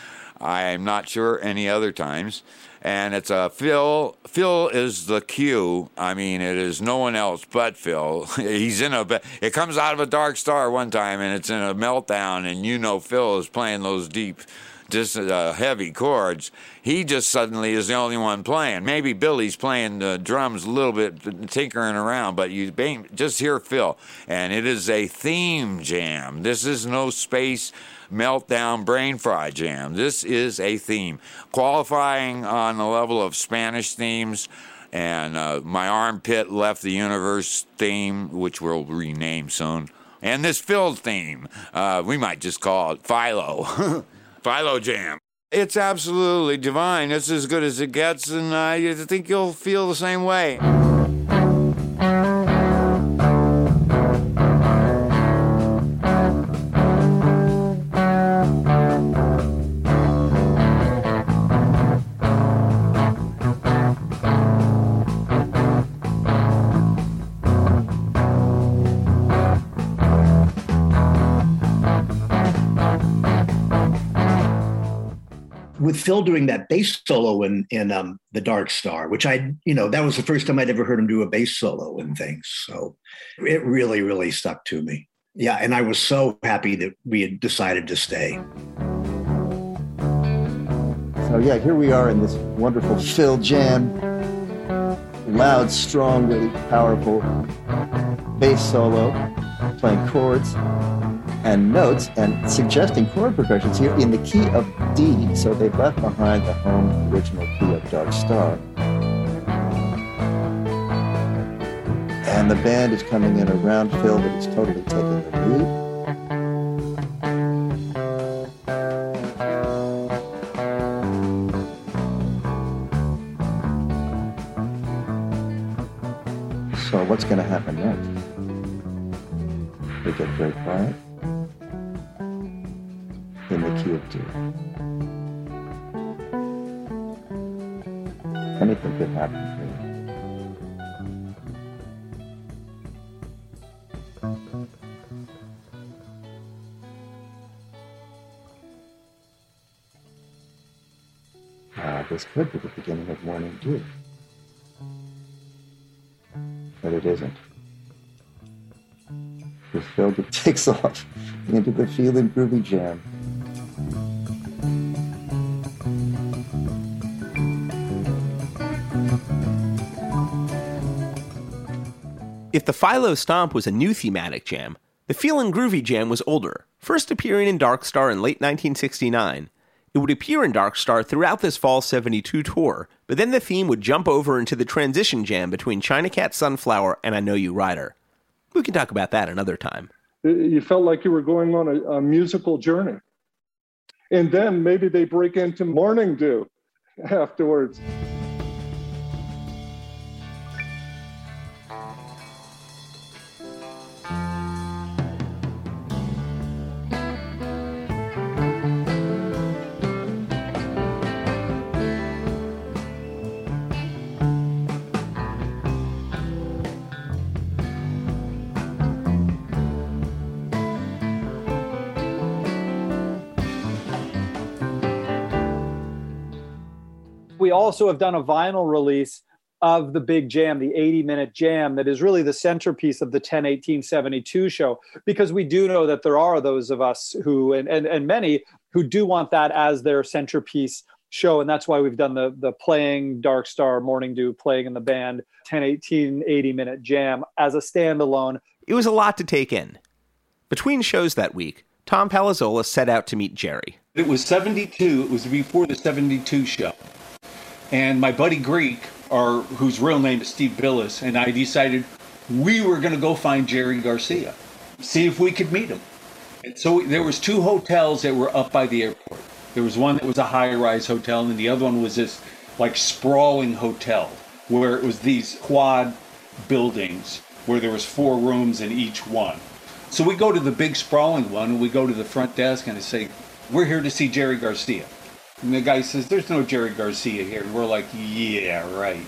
I'm not sure any other times. And it's a Phil. Phil is the cue. I mean, it is no one else but Phil. (laughs) He's in a. It comes out of a dark star one time, and it's in a meltdown, and you know Phil is playing those deep, just uh, heavy chords. He just suddenly is the only one playing. Maybe Billy's playing the drums a little bit, tinkering around, but you just hear Phil, and it is a theme jam. This is no space meltdown brain fry jam. This is a theme. Qualifying on the level of Spanish themes and uh, my armpit left the universe theme, which we'll rename soon. And this Phil theme, uh, we might just call it Philo. (laughs) Philo Jam. It's absolutely divine. It's as good as it gets, and I think you'll feel the same way. With Phil doing that bass solo in in um, the Dark Star, which I, you know, that was the first time I'd ever heard him do a bass solo and things. So it really, really stuck to me. Yeah, and I was so happy that we had decided to stay. So yeah, here we are in this wonderful Phil jam. Loud, strong, really powerful bass solo, playing chords and notes and suggesting chord progressions here in the key of D. So they've left behind the home original key of Dark Star. And the band is coming in around Phil, but it's totally taking the lead. So what's going to happen next? We get very quiet happen. Uh, this could be the beginning of morning dew. But it isn't. The Phil (laughs) takes off into the feeling groovy jam. If the Philo Stomp was a new thematic jam, the Feelin' Groovy Jam was older, first appearing in Dark Star in late 1969. It would appear in Dark Star throughout this Fall 72 tour, but then the theme would jump over into the transition jam between China Cat Sunflower and I Know You Rider. We can talk about that another time. Uh, you felt like you were going on a, a musical journey. And then maybe they break into Morning Dew (laughs) afterwards. We also have done a vinyl release of the big jam, the 80 minute jam, that is really the centerpiece of the 10 18 72 show, because we do know that there are those of us who, and, and, and many who do want that as their centerpiece show. And that's why we've done the, the playing Dark Star, Morning Dew, playing in the band 10 18 80 minute jam as a standalone. It was a lot to take in. Between shows that week, Tom Palazzola set out to meet Jerry. It was 72. It was before the 72 show. And my buddy Greek, or whose real name is Steve Billis, and I decided we were going to go find Jerry Garcia, see if we could meet him. And so there was two hotels that were up by the airport. There was one that was a high-rise hotel, and the other one was this like sprawling hotel where it was these quad buildings where there was four rooms in each one. So we go to the big sprawling one, and we go to the front desk, and I say, "We're here to see Jerry Garcia." And the guy says, There's no Jerry Garcia here. And we're like, Yeah, right.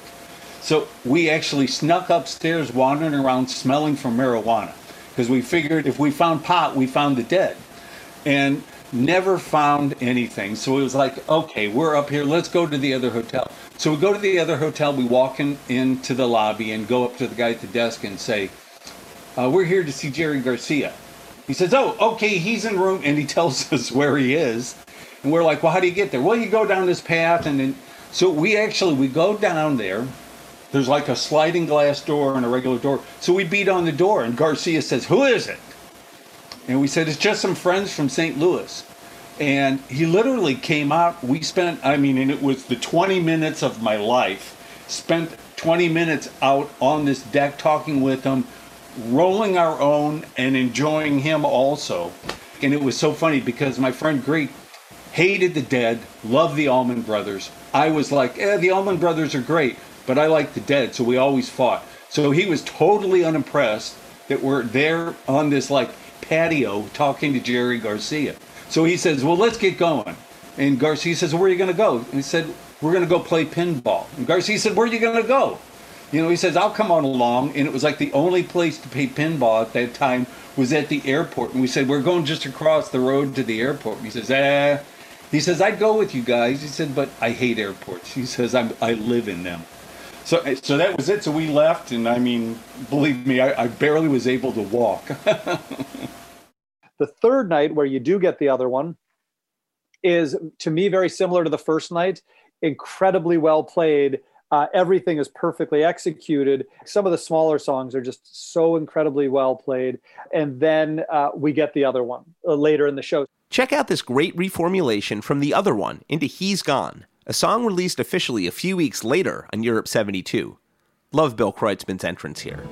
So we actually snuck upstairs, wandering around, smelling for marijuana. Because we figured if we found pot, we found the dead. And never found anything. So it was like, okay, we're up here. Let's go to the other hotel. So we go to the other hotel. We walk in, into the lobby and go up to the guy at the desk and say, uh, We're here to see Jerry Garcia. He says, Oh, okay, he's in room. And he (laughs) tells us where he is. And we're like, well, how do you get there? Well, you go down this path, and then so we actually we go down there. There's like a sliding glass door and a regular door. So we beat on the door, and Garcia says, "Who is it?" And we said, "It's just some friends from St. Louis." And he literally came out. We spent, I mean, and it was the 20 minutes of my life. Spent 20 minutes out on this deck talking with him, rolling our own and enjoying him also. And it was so funny because my friend Greek hated the dead, loved the Allman Brothers. I was like, eh, the Allman Brothers are great, but I like the dead, so we always fought. So he was totally unimpressed that we're there on this like patio talking to Jerry Garcia. So he says, well, let's get going. And Garcia says, where are you going to go? And he said, we're going to go play pinball. And Garcia said, where are you going to go? You know, he says, I'll come on along. And it was like the only place to play pinball at that time was at the airport. And we said, we're going just across the road to the airport. And he says, eh, He says, I'd go with you guys. He said, but I hate airports. He says, I'm, I live in them. So, eh, so that was it. So we left, and I mean, believe me, I, I barely was able to walk. (laughs) the third night, where you do get the other one, is to me very similar to the first night. Incredibly well played. Uh, everything is perfectly executed. Some of the smaller songs are just so incredibly well played. And then uh, we get the other one uh, later in the show. Check out this great reformulation from the other one into He's Gone, a song released officially a few weeks later on Europe 72. Love Bill Kreutzmann's entrance here.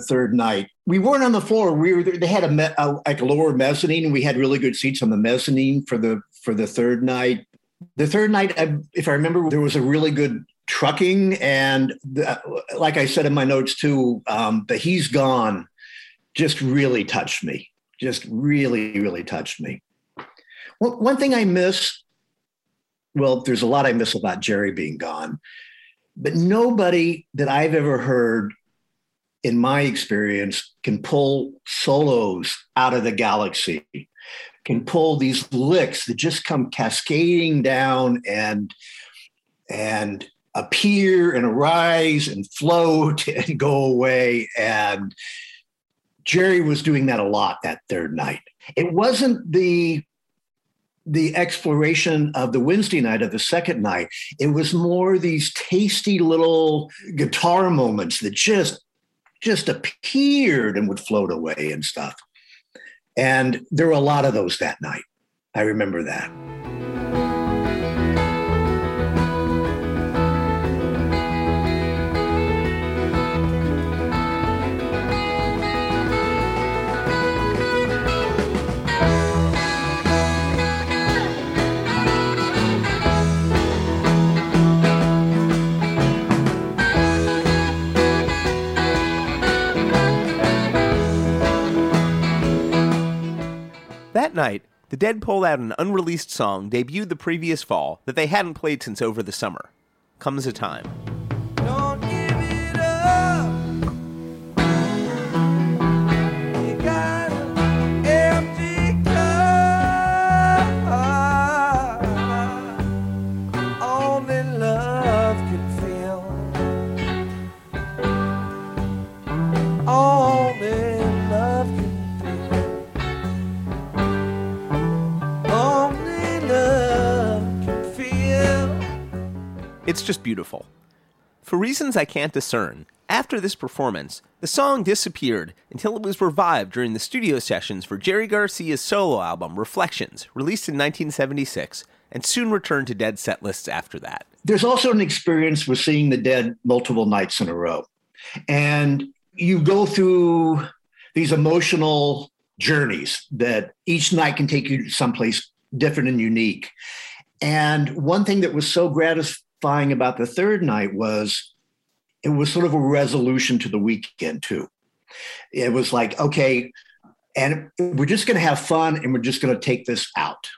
Third night. We weren't on the floor. We were they had a, me, a like lower mezzanine, we had really good seats on the mezzanine for the for the third night. The third night, I, if I remember, there was a really good trucking, and the, like I said in my notes too, um, the "He's Gone" just really touched me. Just really, really touched me. Well, one thing I miss, well, there's a lot I miss about Jerry being gone, but nobody that I've ever heard in my experience, can pull solos out of the galaxy, can pull these licks that just come cascading down and and appear and arise and float (laughs) and go away. And Jerry was doing that a lot that third night. It wasn't the the exploration of the Wednesday night of the second night. It was more these tasty little guitar moments that just just appeared and would float away and stuff. And there were a lot of those that night. I remember that. That night, the Dead pulled out an unreleased song debuted the previous fall that they hadn't played since over the summer. Comes a time. It's just beautiful. For reasons I can't discern, after this performance, the song disappeared until it was revived during the studio sessions for Jerry Garcia's solo album Reflections, released in 1976, and soon returned to Dead set lists after that. There's also an experience with seeing the dead multiple nights in a row. And you go through these emotional journeys that each night can take you to someplace different and unique. And one thing that was so gratifying about the third night was it was sort of a resolution to the weekend, too. It was like, okay, and we're just going to have fun and we're just going to take this out.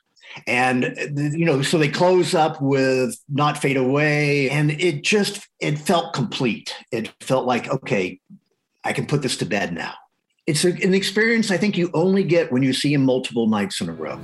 And you know, so they close up with "Not Fade Away," and it just it felt complete. It felt like, okay, I can put this to bed now. It's a, an experience I think you only get when you see him multiple nights in a row.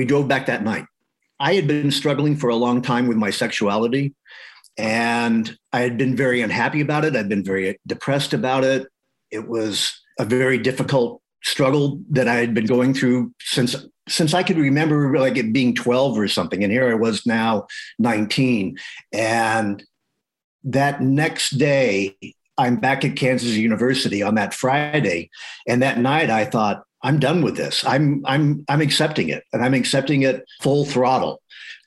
We drove back that night. I had been struggling for a long time with my sexuality, and I had been very unhappy about it. I'd been very depressed about it. It was a very difficult struggle that I had been going through since since I could remember like it being 12 or something. And here I was now 19. And that next day, I'm back at Kansas University on that Friday. And that night I thought, I'm done with this. I'm I'm I'm accepting it and I'm accepting it full throttle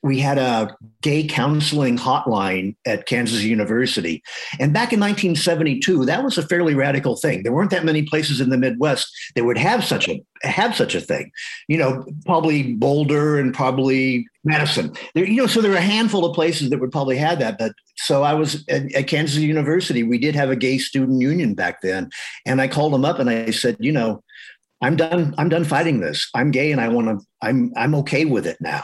we had a gay counseling hotline at Kansas University. And back in 1972, that was a fairly radical thing. There weren't that many places in the Midwest that would have such a have such a thing. You know, probably Boulder and probably Madison. There, you know, so there are a handful of places that would probably have that. But so I was at, at Kansas University. We did have a gay student union back then, and I called them up and I said, you know, I'm done. I'm done fighting this. I'm gay, and I want to. I'm I'm okay with it now.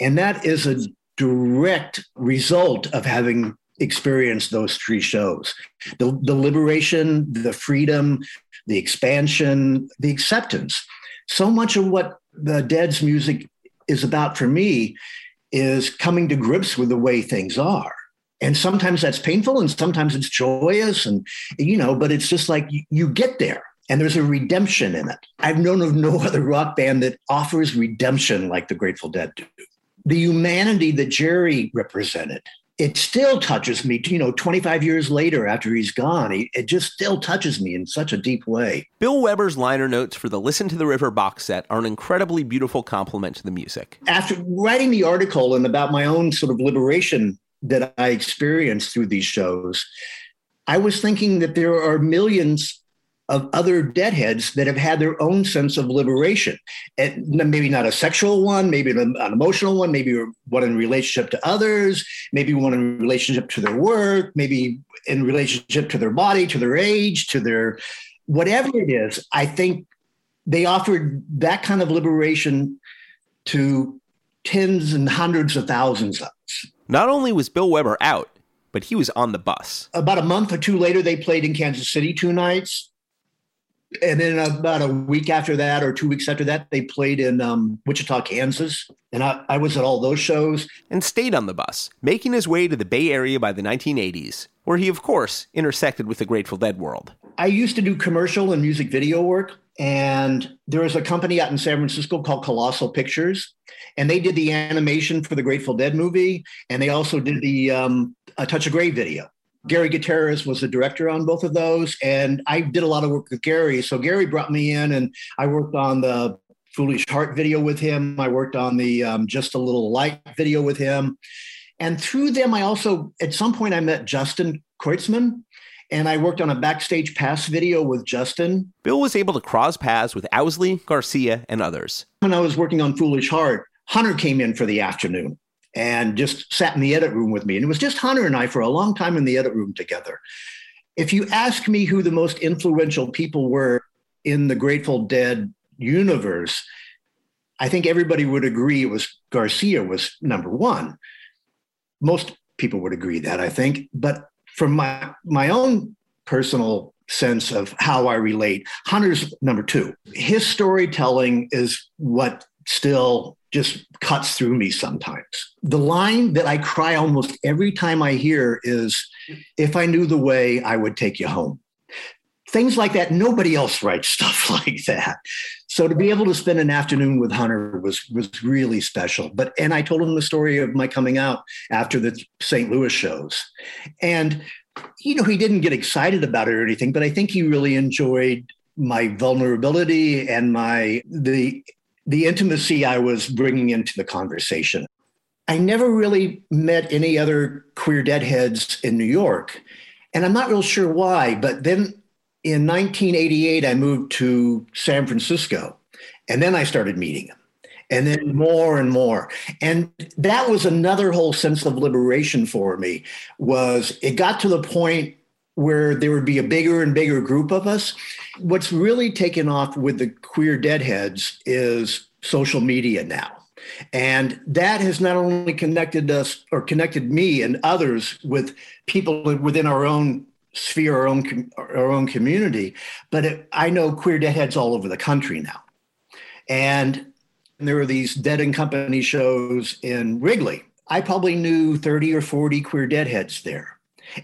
And that is a direct result of having experienced those three shows the, the liberation, the freedom, the expansion, the acceptance. So much of what the Dead's music is about for me is coming to grips with the way things are. And sometimes that's painful and sometimes it's joyous and you know, but it's just like you, you get there and there's a redemption in it. I've known of no (laughs) other rock band that offers redemption like the Grateful Dead do the humanity that Jerry represented, it still touches me, you know, 25 years later after he's gone. it just still touches me in such a deep way. Bill Weber's liner notes for the Listen to the River box set are an incredibly beautiful compliment to the music. After writing the article and about my own sort of liberation that I experienced through these shows, I was thinking that there are millions of other deadheads that have had their own sense of liberation. And maybe not a sexual one, maybe an, emotional one, maybe one in relationship to others, maybe one in relationship to their work, maybe in relationship to their body, to their age, to their whatever it is. I think they offered that kind of liberation to tens and hundreds of thousands of us. Not only was Bill Weber out, but he was on the bus. About a month or two later, they played in Kansas City two nights and then about a week after that or two weeks after that they played in um, wichita kansas. And I, I, was at all those shows. And stayed on the bus making his way to the bay area by the 1980s where he of course intersected with the grateful dead world. I used to do commercial and music video work and there was a company out in san francisco called colossal pictures and they did the animation for the grateful dead movie and they also did the um, a touch of gray video Gary Gutierrez was the director on both of those, and I did a lot of work with Gary. So Gary brought me in, and I worked on the Foolish Heart video with him. I worked on the um, Just a Little Light video with him, and through them, I also at some point I met Justin Kreutzmann, and I worked on a backstage pass video with Justin. Bill was able to cross paths with Owsley, Garcia, and others. When I was working on Foolish Heart, Hunter came in for the afternoon and just sat in the edit room with me. And it was just Hunter and I for a long time in the edit room together. If you ask me who the most influential people were in the Grateful Dead universe, I think everybody would agree it was Garcia was number one. Most people would agree that, I think. But from my my own personal sense of how I relate, Hunter's number two. His storytelling is what still just cuts through me sometimes. The line that I cry almost every time I hear is if I knew the way, I would take you home. Things like that, nobody else writes (laughs) stuff like that. So to be able to spend an afternoon with Hunter was was really special. But and I told him the story of my coming out after the St. Louis shows. And you know, he didn't get excited about it or anything, but I think he really enjoyed my vulnerability and my the the intimacy I was bringing into the conversation. I never really met any other queer deadheads in New York. And I'm not real sure why, but then in 1988, I moved to San Francisco. And then I started meeting them. And then more and more. And that was another whole sense of liberation for me was it got to the point where there would be a bigger and bigger group of us. What's really taken off with the queer deadheads is social media now. And that has not only connected us or connected me and others with people within our own sphere, our own, our own community, but it, I know queer deadheads all over the country now. And there are these Dead and Company shows in Wrigley. I probably knew 30 or 40 queer deadheads there.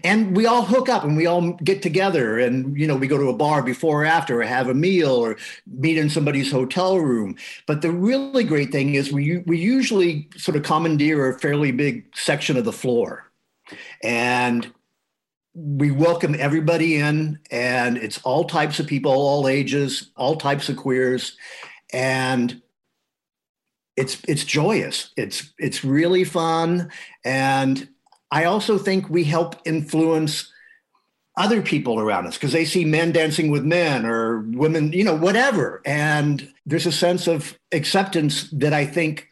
And we all hook up and we all get together and you know we go to a bar before or after or have a meal or meet in somebody's hotel room. But the really great thing is we we usually sort of commandeer a fairly big section of the floor. And we welcome everybody in and it's all types of people all ages all types of queers. And it's it's joyous. It's it's really fun. And I also think we help influence other people around us because they see men dancing with men or women, you know, whatever. And there's a sense of acceptance that I think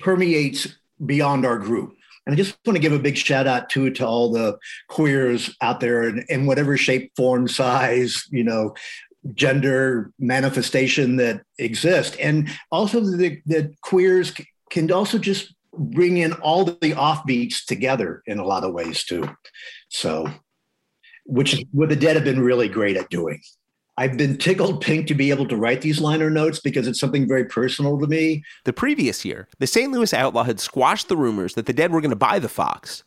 permeates beyond our group. And I just want to give a big shout out to to all the queers out there in, in whatever shape, form, size, you know, gender manifestation that exist. And also the, the queers can also just bring in all the offbeats together in a lot of ways too. So, which is what the Dead have been really great at doing. I've been tickled pink to be able to write these liner notes because it's something very personal to me. The previous year, the St. Louis Outlaw had squashed the rumors that the Dead were going to buy the Fox,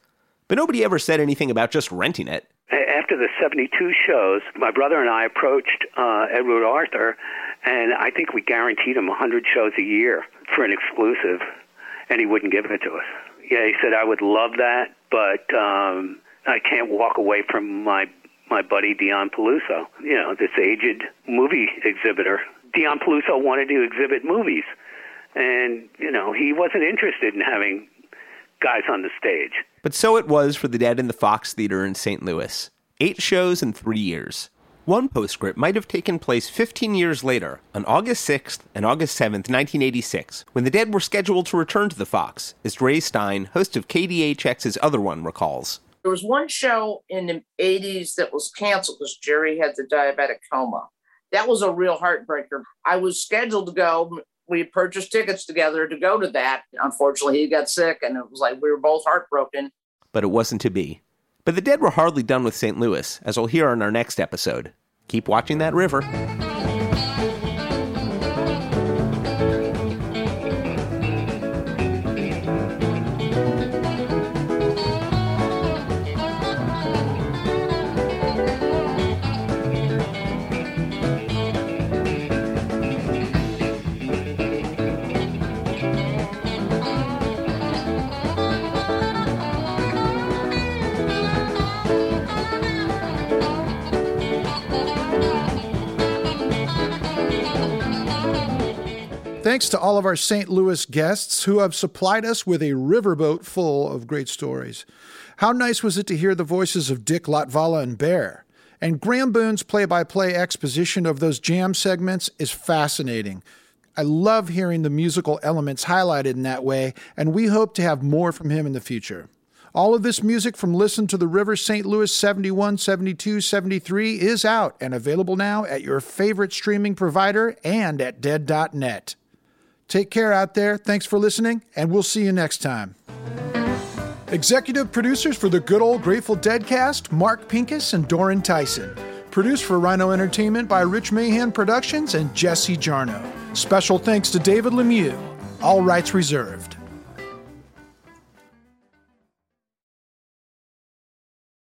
but nobody ever said anything about just renting it. After the 72 shows, my brother and I approached uh, Edward Arthur, and I think we guaranteed him 100 shows a year for an exclusive and he wouldn't give it to us. Yeah, he said I would love that, but um, I can't walk away from my my buddy Dion Peluso. You know, this aged movie exhibitor. Dion Peluso wanted to exhibit movies, and you know he wasn't interested in having guys on the stage. But so it was for the Dead in the Fox Theater in St. Louis. Eight shows in three years. One postscript might have taken place 15 years later, on August 6th and August 7th, 1986, when the Dead were scheduled to return to the Fox, as Ray Stein, host of KDHX's Other One, recalls. There was one show in the 80s that was canceled because Jerry had the diabetic coma. That was a real heartbreaker. I was scheduled to go. We purchased tickets together to go to that. Unfortunately, he got sick, and it was like we were both heartbroken. But it wasn't to be. But the Dead were hardly done with St. Louis, as we'll hear in our next episode. Keep watching that river. Thanks to all of our St. Louis guests who have supplied us with a riverboat full of great stories. How nice was it to hear the voices of Dick Latvala and Bear? And Graeme Boone's play by play exposition of those jam segments is fascinating. I love hearing the musical elements highlighted in that way, and we hope to have more from him in the future. All of this music from Listen to the River St. Louis 71, 72, 73 is out and available now at your favorite streaming provider and at dead.net. Take care out there. Thanks for listening, and we'll see you next time. Executive producers for the good old Grateful Dead cast Mark Pinkus and Doran Tyson. Produced for Rhino Entertainment by Rich Mahan Productions and Jesse Jarnow. Special thanks to David Lemieux. All rights reserved.